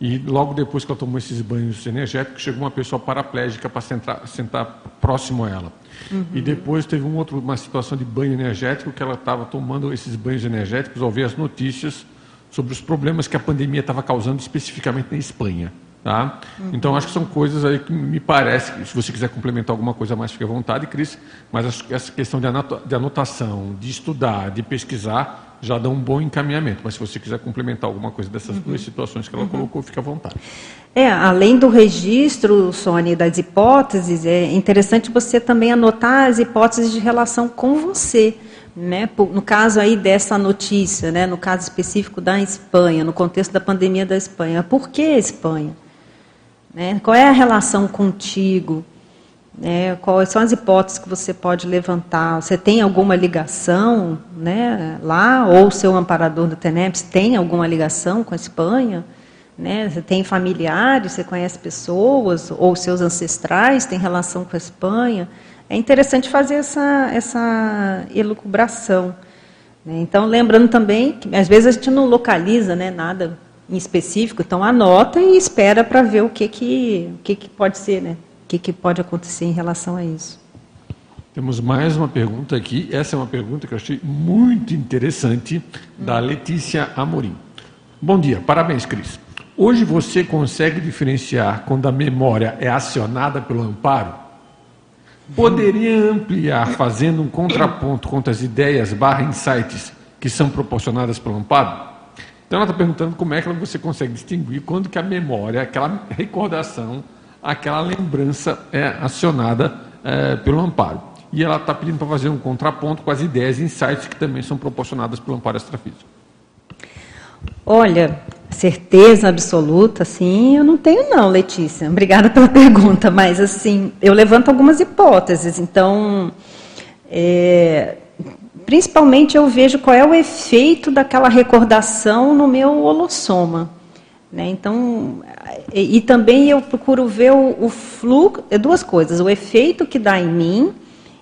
Speaker 2: e logo depois que ela tomou esses banhos energéticos, chegou uma pessoa paraplégica para sentar, sentar próximo a ela. Uhum. E depois teve um outro, uma situação de banho energético que ela estava tomando esses banhos energéticos ao ver as notícias sobre os problemas que a pandemia estava causando especificamente na Espanha. Tá? Uhum. Então, acho que são coisas aí que me parece, se você quiser complementar alguma coisa mais, fique à vontade, Cris, mas essa questão de anotação, de estudar, de pesquisar, já dá um bom encaminhamento. Mas se você quiser complementar alguma coisa dessas uhum. duas situações que ela uhum. colocou, fique à vontade.
Speaker 1: É, além do registro, Sônia, das hipóteses, é interessante você também anotar as hipóteses de relação com você. Né? No caso aí dessa notícia, né? no caso específico da Espanha, no contexto da pandemia da Espanha. Por que Espanha? Né? Qual é a relação contigo? É, quais são as hipóteses que você pode levantar? Você tem alguma ligação né, lá? Ou o seu amparador do TENEPS tem alguma ligação com a Espanha? Né? Você tem familiares, você conhece pessoas, ou seus ancestrais têm relação com a Espanha? É interessante fazer essa, essa elucubração. Né? Então, lembrando também que às vezes a gente não localiza né, nada em específico, então anota e espera para ver o que, que, o que, que pode ser, né? o que, que pode acontecer em relação a isso.
Speaker 2: Temos mais uma pergunta aqui. Essa é uma pergunta que eu achei muito interessante, da Letícia Amorim. Bom dia, parabéns, Cris. Hoje você consegue diferenciar quando a memória é acionada pelo amparo? Poderia ampliar fazendo um contraponto contra as ideias barra insights que são proporcionadas pelo amparo? Então ela está perguntando como é que você consegue distinguir quando que a memória, aquela recordação, aquela lembrança é acionada é, pelo amparo. E ela está pedindo para fazer um contraponto com as ideias e insights que também são proporcionadas pelo amparo extrafísico.
Speaker 1: Olha, certeza absoluta, sim, eu não tenho não, Letícia. Obrigada pela pergunta, mas assim, eu levanto algumas hipóteses. Então, é, principalmente eu vejo qual é o efeito daquela recordação no meu holossoma. Né? Então, e, e, também eu procuro ver o, o fluxo, é duas coisas, o efeito que dá em mim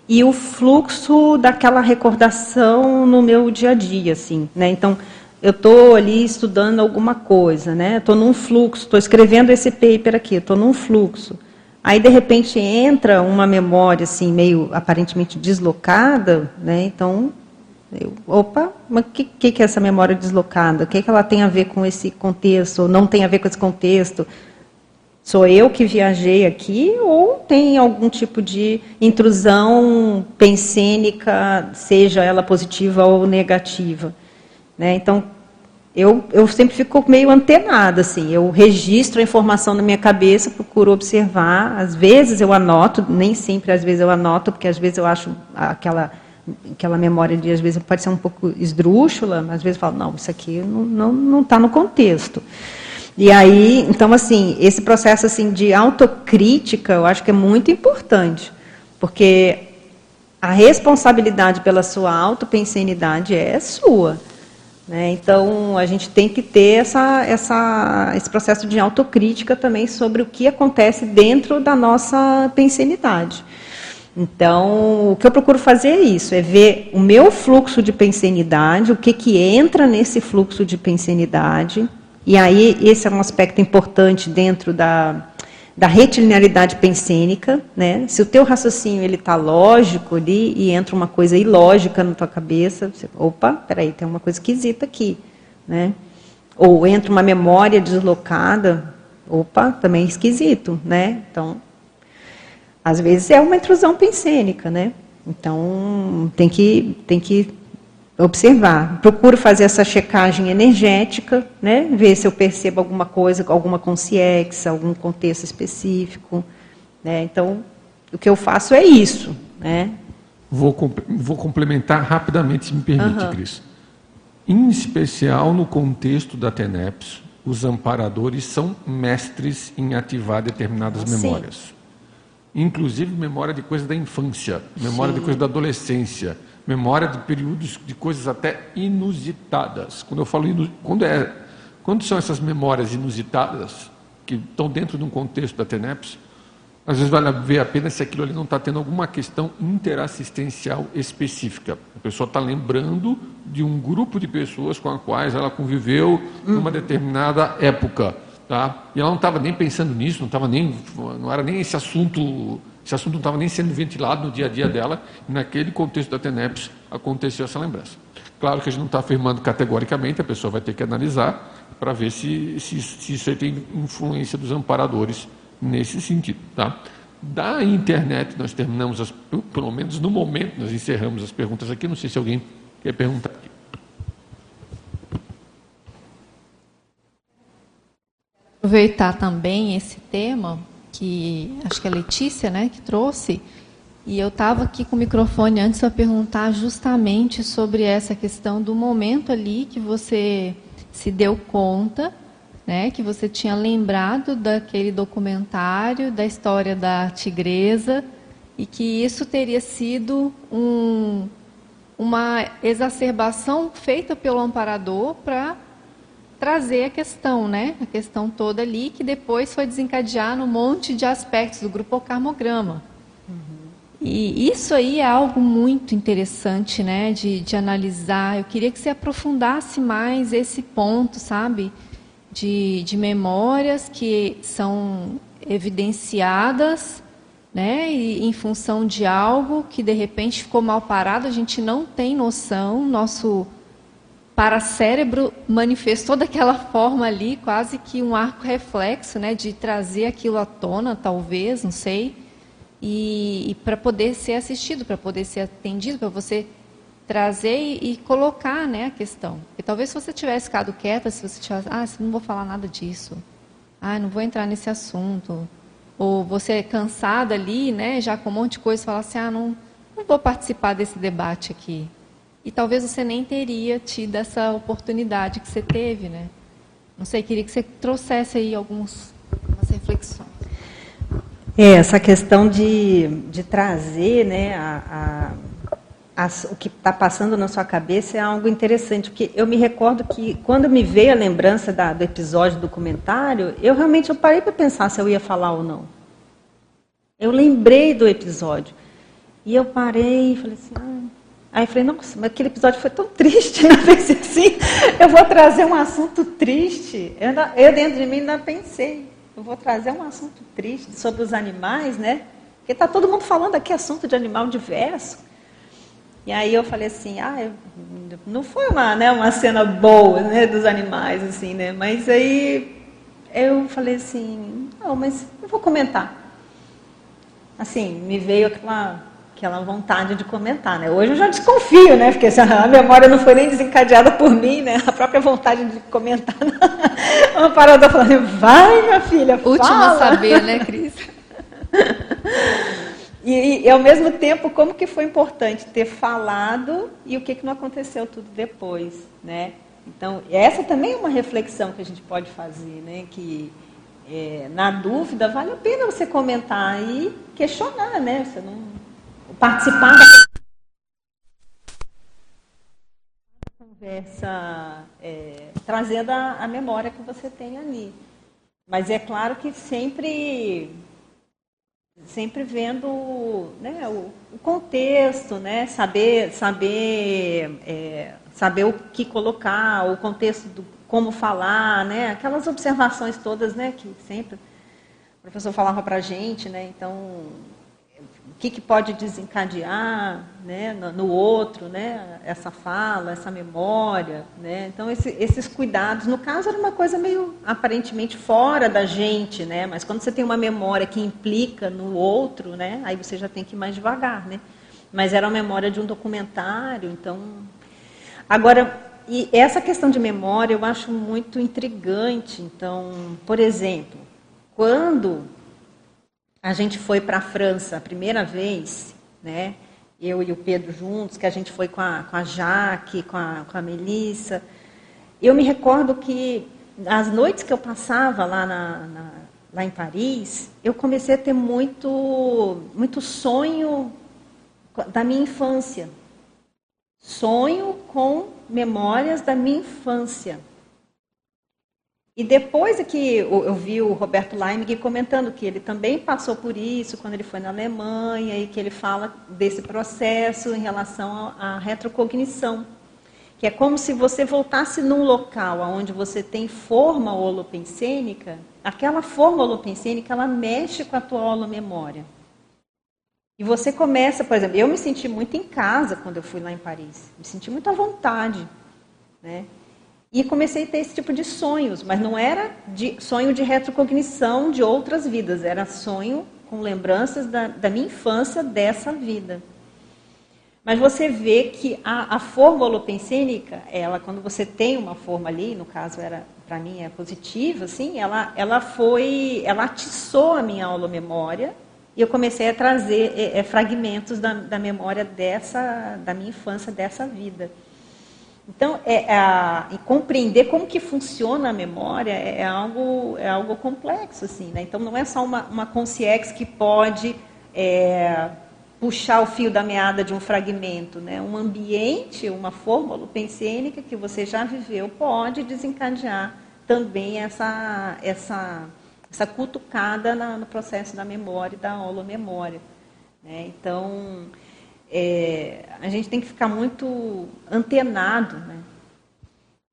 Speaker 1: e o fluxo daquela recordação no meu dia a dia, assim, né? Então, eu estou ali estudando alguma coisa, né? Estou num fluxo, estou escrevendo esse paper aqui, estou num fluxo. Aí de repente entra uma memória assim meio aparentemente deslocada, né? Então eu, opa, mas o que, que, é essa memória deslocada? O que, que ela tem a ver com esse contexto? Ou não tem a ver com esse contexto? Sou eu que viajei aqui ou tem algum tipo de intrusão pensênica, seja ela positiva ou negativa? Né? Então, eu, eu sempre fico meio antenada, assim, eu registro a informação na minha cabeça, procuro observar, às vezes eu anoto, nem sempre às vezes eu anoto, porque às vezes eu acho aquela aquela memória de, às vezes, pode ser um pouco esdrúxula, mas às vezes eu falo, não, isso aqui não está tá no contexto. E aí, então, assim, esse processo assim, de autocrítica, eu acho que é muito importante, porque a responsabilidade pela sua autopensenidade é sua. Né? Então, a gente tem que ter essa, essa, esse processo de autocrítica também sobre o que acontece dentro da nossa pensenidade. Então, o que eu procuro fazer é isso, é ver o meu fluxo de pensenidade, o que, que entra nesse fluxo de pensenidade, e aí esse é um aspecto importante dentro da, da retilinearidade pensênica, né? Se o teu raciocínio ele está lógico ali e entra uma coisa ilógica na tua cabeça, você, opa, peraí, tem uma coisa esquisita aqui, né? Ou entra uma memória deslocada, opa, também é esquisito, né? Então, às vezes é uma intrusão pensênica, né? Então, tem que, tem que observar. Procuro fazer essa checagem energética, né? ver se eu percebo alguma coisa, alguma consciência, algum contexto específico. Né? Então, o que eu faço é isso. Né?
Speaker 2: Vou, vou complementar rapidamente, se me permite, uhum. Cris. Em especial no contexto da TENEPS, os amparadores são mestres em ativar determinadas Sim. Inclusive memória de coisas da infância, memória Sim. de coisas da adolescência memória de períodos de coisas até inusitadas. Quando eu falo quando é quando são essas memórias inusitadas que estão dentro de um contexto da TENEPS, às vezes vale ver a pena se aquilo ali não está tendo alguma questão interassistencial específica. A pessoa está lembrando de um grupo de pessoas com as quais ela conviveu numa uhum. determinada época. Tá? E ela não estava nem pensando nisso, não, estava nem, não era nem esse assunto esse assunto não estava nem sendo ventilado no dia a dia dela, e naquele contexto da TENEPS aconteceu essa lembrança. Claro que a gente não está afirmando categoricamente, a pessoa vai ter que analisar para ver se, se, se isso tem influência dos amparadores nesse sentido. Tá? Da internet, nós terminamos, as, pelo menos no momento, nós encerramos as perguntas aqui. Não sei se alguém quer perguntar
Speaker 5: Aproveitar também esse tema que acho que é a Letícia, né, que trouxe. E eu estava aqui com o microfone antes para perguntar justamente sobre essa questão do momento ali que você se deu conta, né, que você tinha lembrado daquele documentário da história da tigresa e que isso teria sido um, uma exacerbação feita pelo amparador para trazer a questão, né? A questão toda ali, que depois foi desencadear no monte de aspectos do grupo carmograma. Uhum. E isso aí é algo muito interessante, né? De, de analisar. Eu queria que você aprofundasse mais esse ponto, sabe? De, de memórias que são evidenciadas, né? E em função de algo que de repente ficou mal parado, a gente não tem noção, nosso para cérebro manifestou daquela forma ali, quase que um arco reflexo, né, de trazer aquilo à tona, talvez, não sei, e, e para poder ser assistido, para poder ser atendido, para você trazer e, e, colocar, né, a questão. E talvez se você tivesse ficado quieta, se você tivesse, ah, não vou falar nada disso, ah, não vou entrar nesse assunto, ou você é cansada ali, né, já com um monte de coisa, falar assim, ah, não, não vou participar desse debate aqui e talvez você nem teria tido essa oportunidade que você teve, né? Não sei, queria que você trouxesse aí algumas reflexões.
Speaker 1: É, essa questão de, de trazer né, a, a, a, o que está passando na sua cabeça é algo interessante, porque eu me recordo que quando me veio a lembrança da, do episódio do documentário, eu realmente eu parei para pensar se eu ia falar ou não. Eu lembrei do episódio. E eu parei e falei assim, ah, Aí eu falei, nossa, mas aquele episódio foi tão triste. Eu pensei assim, eu vou trazer um assunto triste. Eu, eu dentro de mim ainda pensei, eu vou trazer um assunto triste sobre os animais, né? Porque está todo mundo falando aqui assunto de animal diverso. E aí eu falei assim, ah, eu, não foi uma, né, uma cena boa né, dos animais, assim, né? Mas aí eu falei assim, não, mas eu vou comentar. Assim, me veio aquela aquela vontade de comentar, né? Hoje eu já desconfio, né? Porque a memória não foi nem desencadeada por mim, né? A própria vontade de comentar. Uma parada falando, vai, minha filha, fala.
Speaker 5: Última a saber, né, Cris?
Speaker 1: e, e, ao mesmo tempo, como que foi importante ter falado e o que, que não aconteceu tudo depois, né? Então, essa também é uma reflexão que a gente pode fazer, né? Que é, na dúvida vale a pena você comentar e questionar, né? Você não participar da conversa, é, trazendo a, a memória que você tem ali. Mas é claro que sempre sempre vendo né, o, o, contexto, né, saber saber é, saber o que colocar, o contexto do como falar, né, aquelas observações todas, né, que sempre o professor falava para a gente, né? Então, que, que pode desencadear né, no, outro, né, essa fala, essa memória. Né? Então, esse, esses cuidados, no caso, era uma coisa meio aparentemente fora da gente, né? mas quando você tem uma memória que implica no outro, né, aí você já tem que ir mais devagar. Né? Mas era a memória de um documentário, então. Agora, e essa questão de memória eu acho muito intrigante. Então, por exemplo, quando a gente foi para a França a primeira vez, né? Eu e o Pedro juntos, que a gente foi com a, com a Jaque, com a, com a Melissa. Eu me recordo que as noites que eu passava lá, na, na, lá em Paris, eu comecei a ter muito, muito sonho da minha infância. Sonho com memórias da minha infância. E depois é que eu vi o Roberto Leimig comentando que ele também passou por isso quando ele foi na Alemanha e que ele fala desse processo em relação à retrocognição, que é como se você voltasse num local onde você tem forma holopensênica, aquela forma holopensênica ela mexe com a tua holomemória. E você começa, por exemplo, eu me senti muito em casa quando eu fui lá em Paris, me senti muito à vontade, né? E comecei a ter esse tipo de sonhos, mas não era de sonho de retrocognição de outras vidas, era sonho com lembranças da, da minha infância dessa vida. Mas você vê que a, a forma holopensênica, ela, quando você tem uma forma ali, no caso era para mim é positiva, assim, ela, ela foi, ela atiçou a minha holomemória e eu comecei a trazer é, é, fragmentos da, da memória dessa, da minha infância dessa vida. Então, é, é, compreender como que funciona a memória é, é, algo, é algo complexo, assim, né? Então, não é só uma, uma que pode é, puxar o fio da meada de um fragmento, né? Um ambiente, uma fórmula pensênica que você já viveu pode desencadear também essa, essa, essa cutucada na, no processo da memória e da holomemória. Né? Então, é, a gente tem que ficar muito antenado. Né?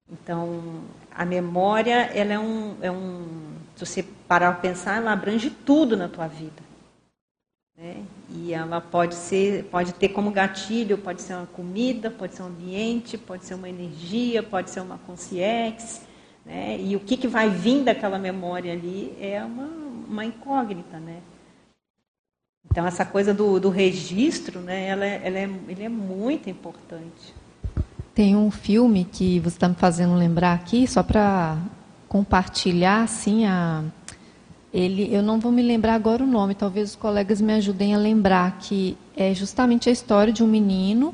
Speaker 1: Então, a memória, ela é um, é um. Se você parar para pensar, ela abrange tudo na tua vida. Né? E ela pode ser, pode ter como gatilho, pode ser uma comida, pode ser um ambiente, pode ser uma energia, pode ser uma consciência. Né? E o que, que vai vir daquela memória ali é uma, uma incógnita, né? Então, essa coisa do, do registro, né, ela, é, ela é, ele é muito importante.
Speaker 5: Tem um filme que você está me fazendo lembrar aqui, só para compartilhar, assim, a, ele, eu não vou me lembrar agora o nome, talvez os colegas me ajudem a lembrar, que é justamente a história de um menino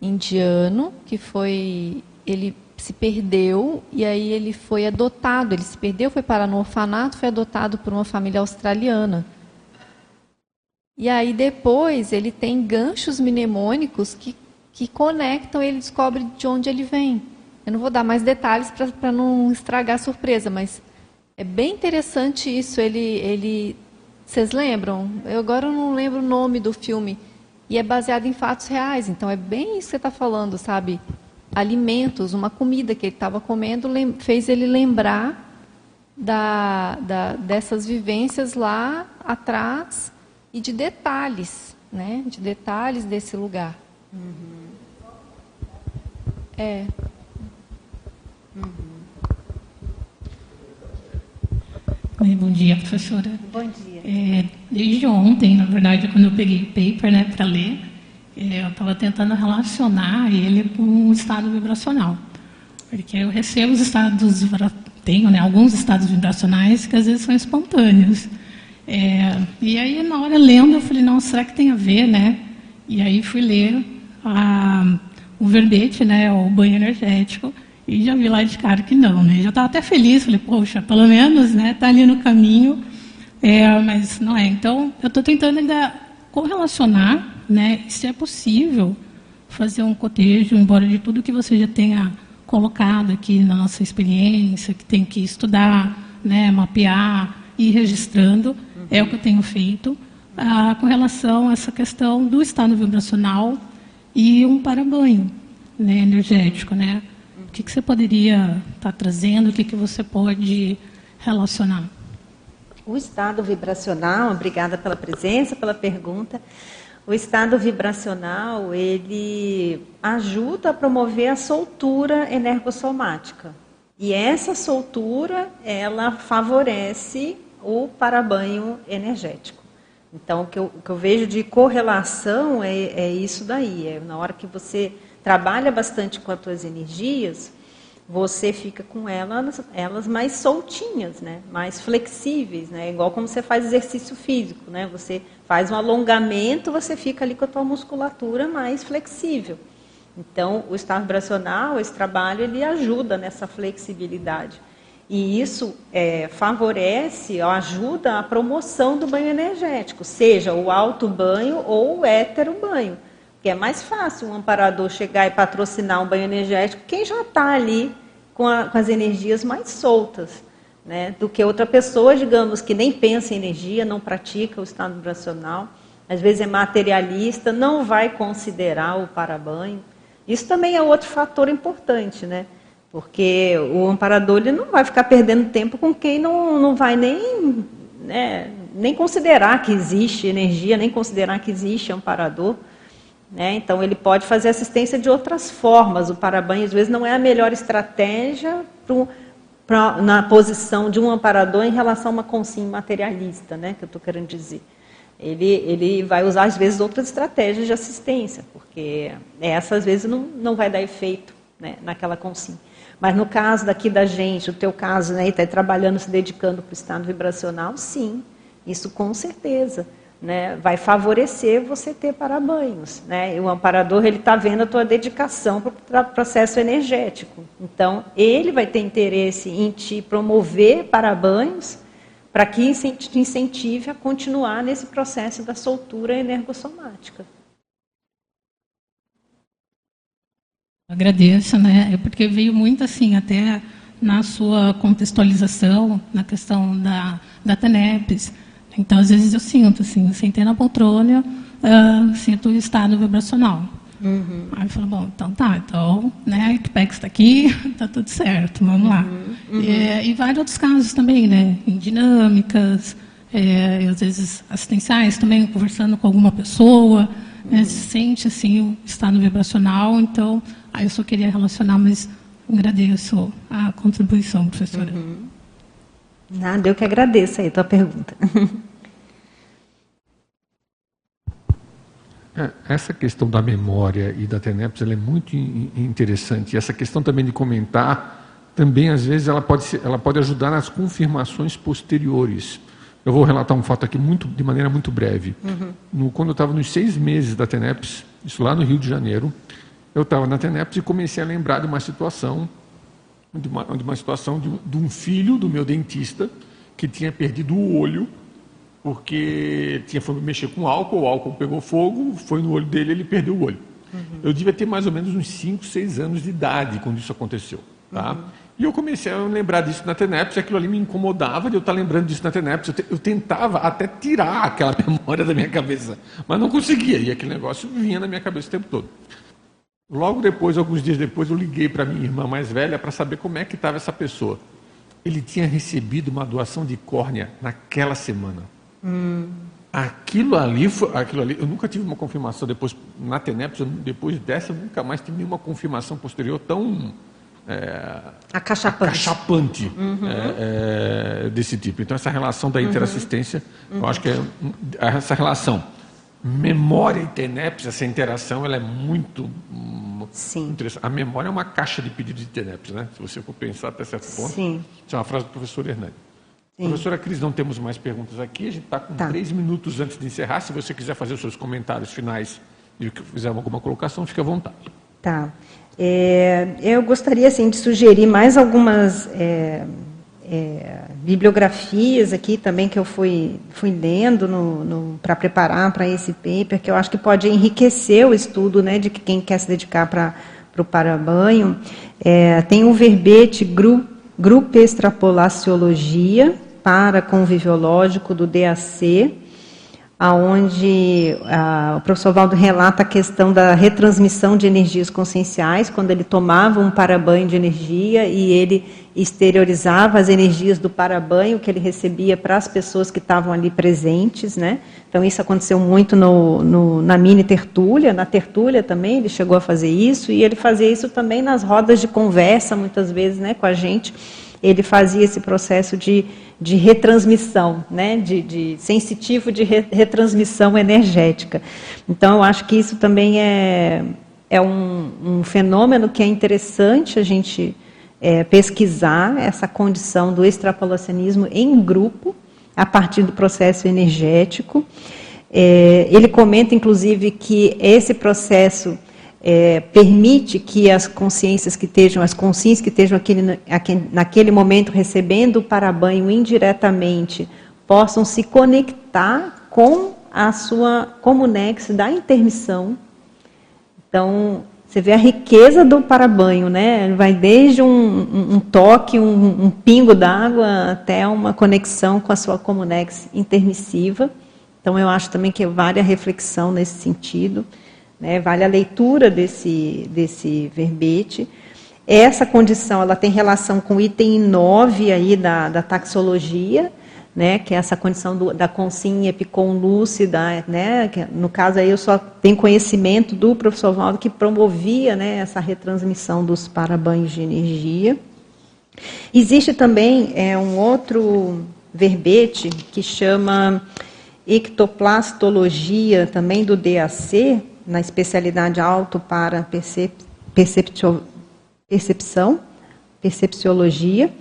Speaker 5: indiano que foi, ele se perdeu e aí ele foi adotado, ele se perdeu, foi parar no orfanato, foi adotado por uma família australiana. E aí depois ele tem ganchos mnemônicos que, que conectam, ele descobre de onde ele vem. Eu não vou dar mais detalhes para não estragar a surpresa, mas é bem interessante isso. Ele, ele, vocês lembram? Eu agora não lembro o nome do filme. E é baseado em fatos reais. Então é bem isso que você está falando, sabe? Alimentos, uma comida que ele estava comendo fez ele lembrar da, da, dessas vivências lá atrás e de detalhes, né? De detalhes desse lugar. Uhum. É.
Speaker 6: Uhum. Oi, bom dia, professora.
Speaker 1: Bom dia.
Speaker 6: É, desde ontem, na verdade, quando eu peguei o paper né, para ler, é, eu estava tentando relacionar ele com o estado vibracional. Porque eu recebo os estados, tenho né, alguns estados vibracionais que às vezes são espontâneos. É, e aí, na hora lendo, eu falei, não, será que tem a ver, né? E aí fui ler a, o verbete, né, o banho energético, e já vi lá de cara que não, né? Já estava até feliz, falei, poxa, pelo menos, né, tá ali no caminho, é, mas não é. Então, eu estou tentando ainda correlacionar, né, se é possível fazer um cotejo, embora de tudo que você já tenha colocado aqui na nossa experiência, que tem que estudar, né, mapear, ir registrando, é o que eu tenho feito, ah, com relação a essa questão do estado vibracional e um parabanho né, energético. Né? O que, que você poderia estar tá trazendo, o que, que você pode relacionar?
Speaker 1: O estado vibracional, obrigada pela presença, pela pergunta. O estado vibracional, ele ajuda a promover a soltura energossomática. E essa soltura, ela favorece o parabanho energético. Então, o que eu, o que eu vejo de correlação é, é, isso daí. É na hora que você trabalha bastante com as suas energias, você fica com elas, elas mais soltinhas, né? mais flexíveis, né? igual como você faz exercício físico, né? você faz um alongamento, você fica ali com a tua musculatura mais flexível. Então, o estado vibracional, esse trabalho, ele ajuda nessa flexibilidade. E isso é, favorece, ajuda a promoção do banho energético, seja o alto banho ou o hétero banho. Que é mais fácil um amparador chegar e patrocinar um banho energético quem já está ali com, a, com, as energias mais soltas, né? do que outra pessoa, digamos, que nem pensa em energia, não pratica o estado vibracional, às vezes é materialista, não vai considerar o parabanho. Isso também é outro fator importante, né? Porque o amparador ele não vai ficar perdendo tempo com quem não, não vai nem, né, nem considerar que existe energia, nem considerar que existe amparador. Né? Então, ele pode fazer assistência de outras formas. O parabanho, às vezes, não é a melhor estratégia pro, pra, na posição de um amparador em relação a uma consigne materialista, né? que eu estou querendo dizer. Ele, ele vai usar, às vezes, outras estratégias de assistência, porque essa, às vezes, não, não vai dar efeito né, naquela consigne. Mas no caso daqui da gente, o teu caso, né, está trabalhando, se dedicando para o estado vibracional, sim, isso com certeza. Né, vai favorecer você ter parabanhos. Né? E o amparador ele está vendo a tua dedicação para o processo energético. Então, ele vai ter interesse em te promover parabanhos para que te incentive a continuar nesse processo da soltura energossomática.
Speaker 6: Agradeço, né? É porque veio muito assim, até na sua contextualização, na questão da, da TENEPS. Então, às vezes eu sinto, assim, sentei na poltrona, uh, sinto o estado vibracional. Uhum. Aí eu falo, bom, então tá, então, né, a Equipex está aqui, está tudo certo, vamos lá. Uhum. Uhum. E, e, vários outros casos também, né, em dinâmicas, é, às vezes assistenciais também, conversando com alguma pessoa, né, se sente, assim, o estado vibracional, então Aí eu só queria relacionar, mas agradeço a contribuição, professora. Uhum.
Speaker 1: Nada, eu que agradeço aí a tua pergunta.
Speaker 2: É, essa questão da memória e da TENEPS é muito interessante. E essa questão também de comentar, também às vezes ela pode, ser, ela pode ajudar nas confirmações posteriores. Eu vou relatar um fato aqui muito, de maneira muito breve. Uhum. No, quando eu estava nos seis meses da TENEPS, isso lá no Rio de Janeiro, eu estava na TENEPS e comecei a lembrar de uma situação, de uma, de uma situação de, de, um filho do meu dentista que tinha perdido o olho porque tinha foi mexer com álcool, o álcool pegou fogo, foi no olho dele, ele perdeu o olho. Uhum. Eu devia ter mais ou menos uns 5, 6 anos de idade quando isso aconteceu. Tá? Uhum. E eu comecei a lembrar disso na TENEPS, e aquilo ali me incomodava de eu estar lembrando disso na TENEPS. Eu, te, eu, tentava até tirar aquela memória da minha cabeça, mas não conseguia, e aquele negócio vinha na minha cabeça o tempo todo. Logo depois, alguns dias depois, eu liguei para minha irmã mais velha para saber como é que estava essa pessoa. Ele tinha recebido uma doação de córnea naquela semana. Hum. Aquilo ali, foi, aquilo ali, eu nunca tive uma confirmação depois na Teneps, depois dessa, eu nunca mais tive nenhuma confirmação posterior tão
Speaker 1: é, acachapante,
Speaker 2: acachapante uhum. é, é, desse tipo. Então essa relação da uhum. interassistência, uhum. eu acho que é essa relação memória e TENEPS, essa interação, ela é muito Sim. interessante. A memória é uma caixa de pedidos de TENEPS, né? Se você for pensar até certo ponto. Sim. Isso é uma frase do professor Hernani. Sim. Professora Cris, não temos mais perguntas aqui. A gente está com tá. três minutos antes de encerrar. Se você quiser fazer os seus comentários finais e fizer alguma colocação, fique à vontade.
Speaker 1: Tá. É, eu gostaria assim, de sugerir mais algumas é, é, bibliografias aqui também que eu fui, fui lendo para preparar para esse paper, que eu acho que pode enriquecer o estudo né, de quem quer se dedicar para o parabanho. É, tem o verbete gru, Grupo Extrapolaciologia para Conviviológico do DAC, aonde o professor Valdo relata a questão da retransmissão de energias conscienciais, quando ele tomava um parabanho de energia e ele exteriorizava as energias do parabanho que ele recebia para as pessoas que estavam ali presentes, né? Então isso aconteceu muito no, no, na mini tertúlia, na tertúlia também ele chegou a fazer isso e ele fazia isso também nas rodas de conversa muitas vezes, né, com a gente. Ele fazia esse processo de, de retransmissão, né, de, de sensitivo de re, retransmissão energética. Então eu acho que isso também é é um, um fenômeno que é interessante a gente é, pesquisar essa condição do extrapolacionismo em grupo, a partir do processo energético. É, ele comenta, inclusive, que esse processo é, permite que as consciências que estejam, as consciências que estejam aquele, naquele momento recebendo o parabanho indiretamente, possam se conectar com a sua comunex da intermissão. Então, você vê a riqueza do parabanho, né? Vai desde um, um, um toque, um, um pingo d'água, até uma conexão com a sua comunex intermissiva. Então, eu acho também que vale a reflexão nesse sentido, né? vale a leitura desse, desse verbete. Essa condição ela tem relação com o item 9 aí da, da taxologia, né, que é essa condição do, da consciência epiconlúcida, né, que no caso aí eu só tenho conhecimento do professor Valdo que promovia, né, essa retransmissão dos parabanhos de energia. Existe também é, um outro verbete que chama ectoplastologia, também do DAC, na especialidade auto para percep, percepção, percepciologia,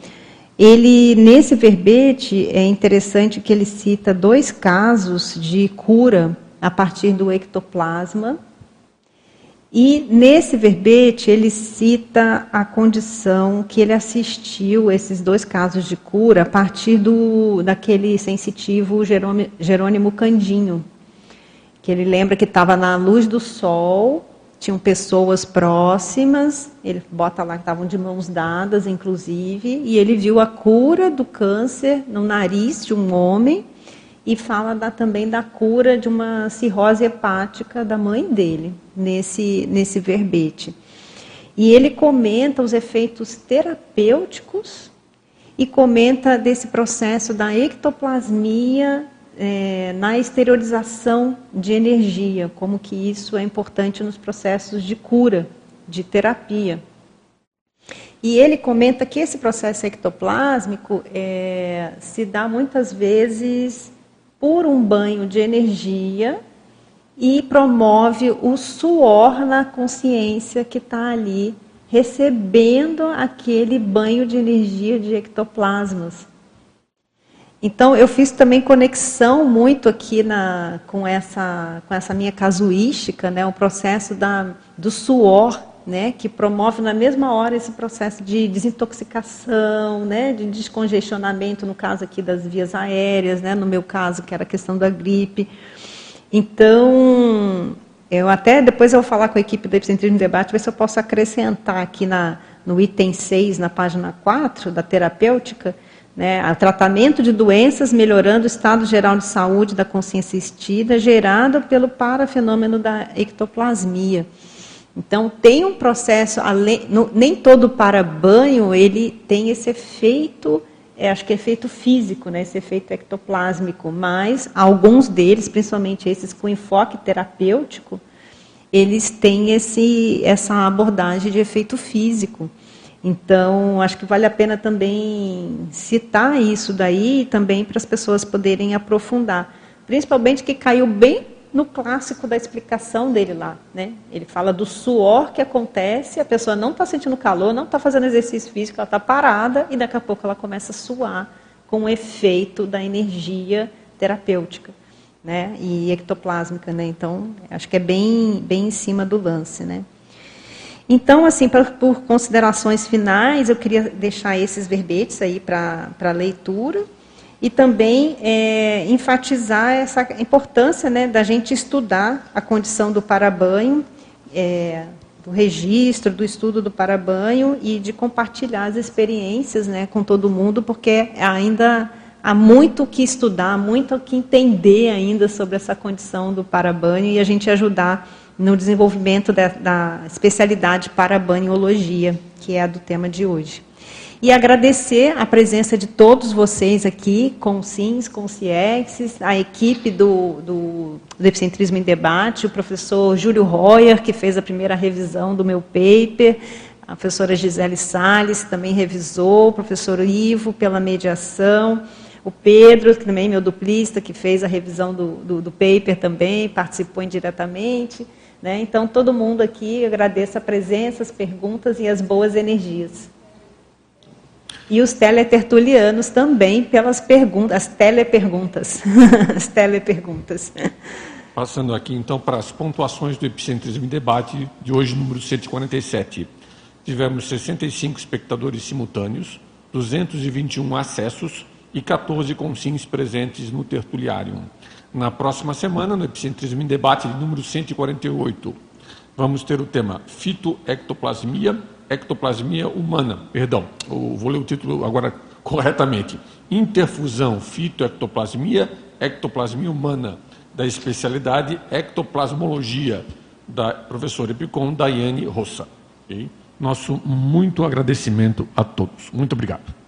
Speaker 1: ele, nesse verbete, é interessante que ele cita dois casos de cura a partir do ectoplasma. E nesse verbete ele cita a condição que ele assistiu esses dois casos de cura a partir do daquele sensitivo Jerônimo Candinho, que ele lembra que estava na luz do sol tinham pessoas próximas, ele bota lá que estavam de mãos dadas, inclusive, e ele viu a cura do câncer no nariz de um homem e fala da, também da cura de uma cirrose hepática da mãe dele, nesse, nesse verbete. E ele comenta os efeitos terapêuticos e comenta desse processo da ectoplasmia é, na exteriorização de energia, como que isso é importante nos processos de cura, de terapia. E ele comenta que esse processo ectoplásmico é, se dá muitas vezes por um banho de energia e promove o suor na consciência que está ali recebendo aquele banho de energia de ectoplasmas. Então, eu fiz também conexão muito aqui na, com, essa, com essa minha casuística, né, o processo da, do suor, né, que promove na mesma hora esse processo de desintoxicação, né, de descongestionamento, no caso aqui das vias aéreas, né, no meu caso, que era a questão da gripe. Então, eu até depois eu vou falar com a equipe do Epicentrismo Debate, ver se eu posso acrescentar aqui na, no item 6, na página 4, da terapêutica, né, a tratamento de doenças, melhorando o estado geral de saúde da consciência existida, gerado pelo parafenômeno da ectoplasmia. Então, tem um processo, além, no, nem todo para-banho ele tem esse efeito, é, acho que é efeito físico, né, esse efeito ectoplásmico, mas alguns deles, principalmente esses com enfoque terapêutico, eles têm esse, essa abordagem de efeito físico. Então, acho que vale a pena também citar isso daí também para as pessoas poderem aprofundar. Principalmente que caiu bem no clássico da explicação dele lá. Né? Ele fala do suor que acontece, a pessoa não está sentindo calor, não está fazendo exercício físico, ela está parada e daqui a pouco ela começa a suar com o efeito da energia terapêutica né? e ectoplásmica. Né? Então, acho que é bem, bem em cima do lance. Né? Então, assim, pra, por considerações finais, eu queria deixar esses verbetes aí para leitura e também é, enfatizar essa importância né, da gente estudar a condição do parabanho, é, do registro, do estudo do parabanho e de compartilhar as experiências né, com todo mundo, porque ainda há muito o que estudar, muito o que entender ainda sobre essa condição do parabanho e a gente ajudar no desenvolvimento da, da especialidade parabaniologia, que é a do tema de hoje. E agradecer a presença de todos vocês aqui, com o com o CIEX, a equipe do, do, do Epicentrismo em Debate, o professor Júlio Royer, que fez a primeira revisão do meu paper, a professora Gisele Salles, que também revisou, o professor Ivo, pela mediação, o Pedro, que também é meu duplista, que fez a revisão do, do, do paper também, participou indiretamente. Né? Então, todo mundo aqui, agradeço a presença, as perguntas e as boas energias. E os teletertulianos também pelas perguntas, as teleperguntas. as teleperguntas.
Speaker 2: Passando aqui então para as pontuações do Epicentrismo em Debate de hoje, número 147. Tivemos 65 espectadores simultâneos, 221 acessos e 14 consins presentes no tertuliário. Na próxima semana, no Epicentrismo em Debate de número 148, vamos ter o tema fitoectoplasmia ectoplasmia humana, perdão, vou ler o título agora corretamente. Interfusão fitoectoplasmia, ectoplasmia humana, da especialidade ectoplasmologia, da professora Epicom Daiane Rossa. Okay? Nosso muito agradecimento a todos. Muito obrigado.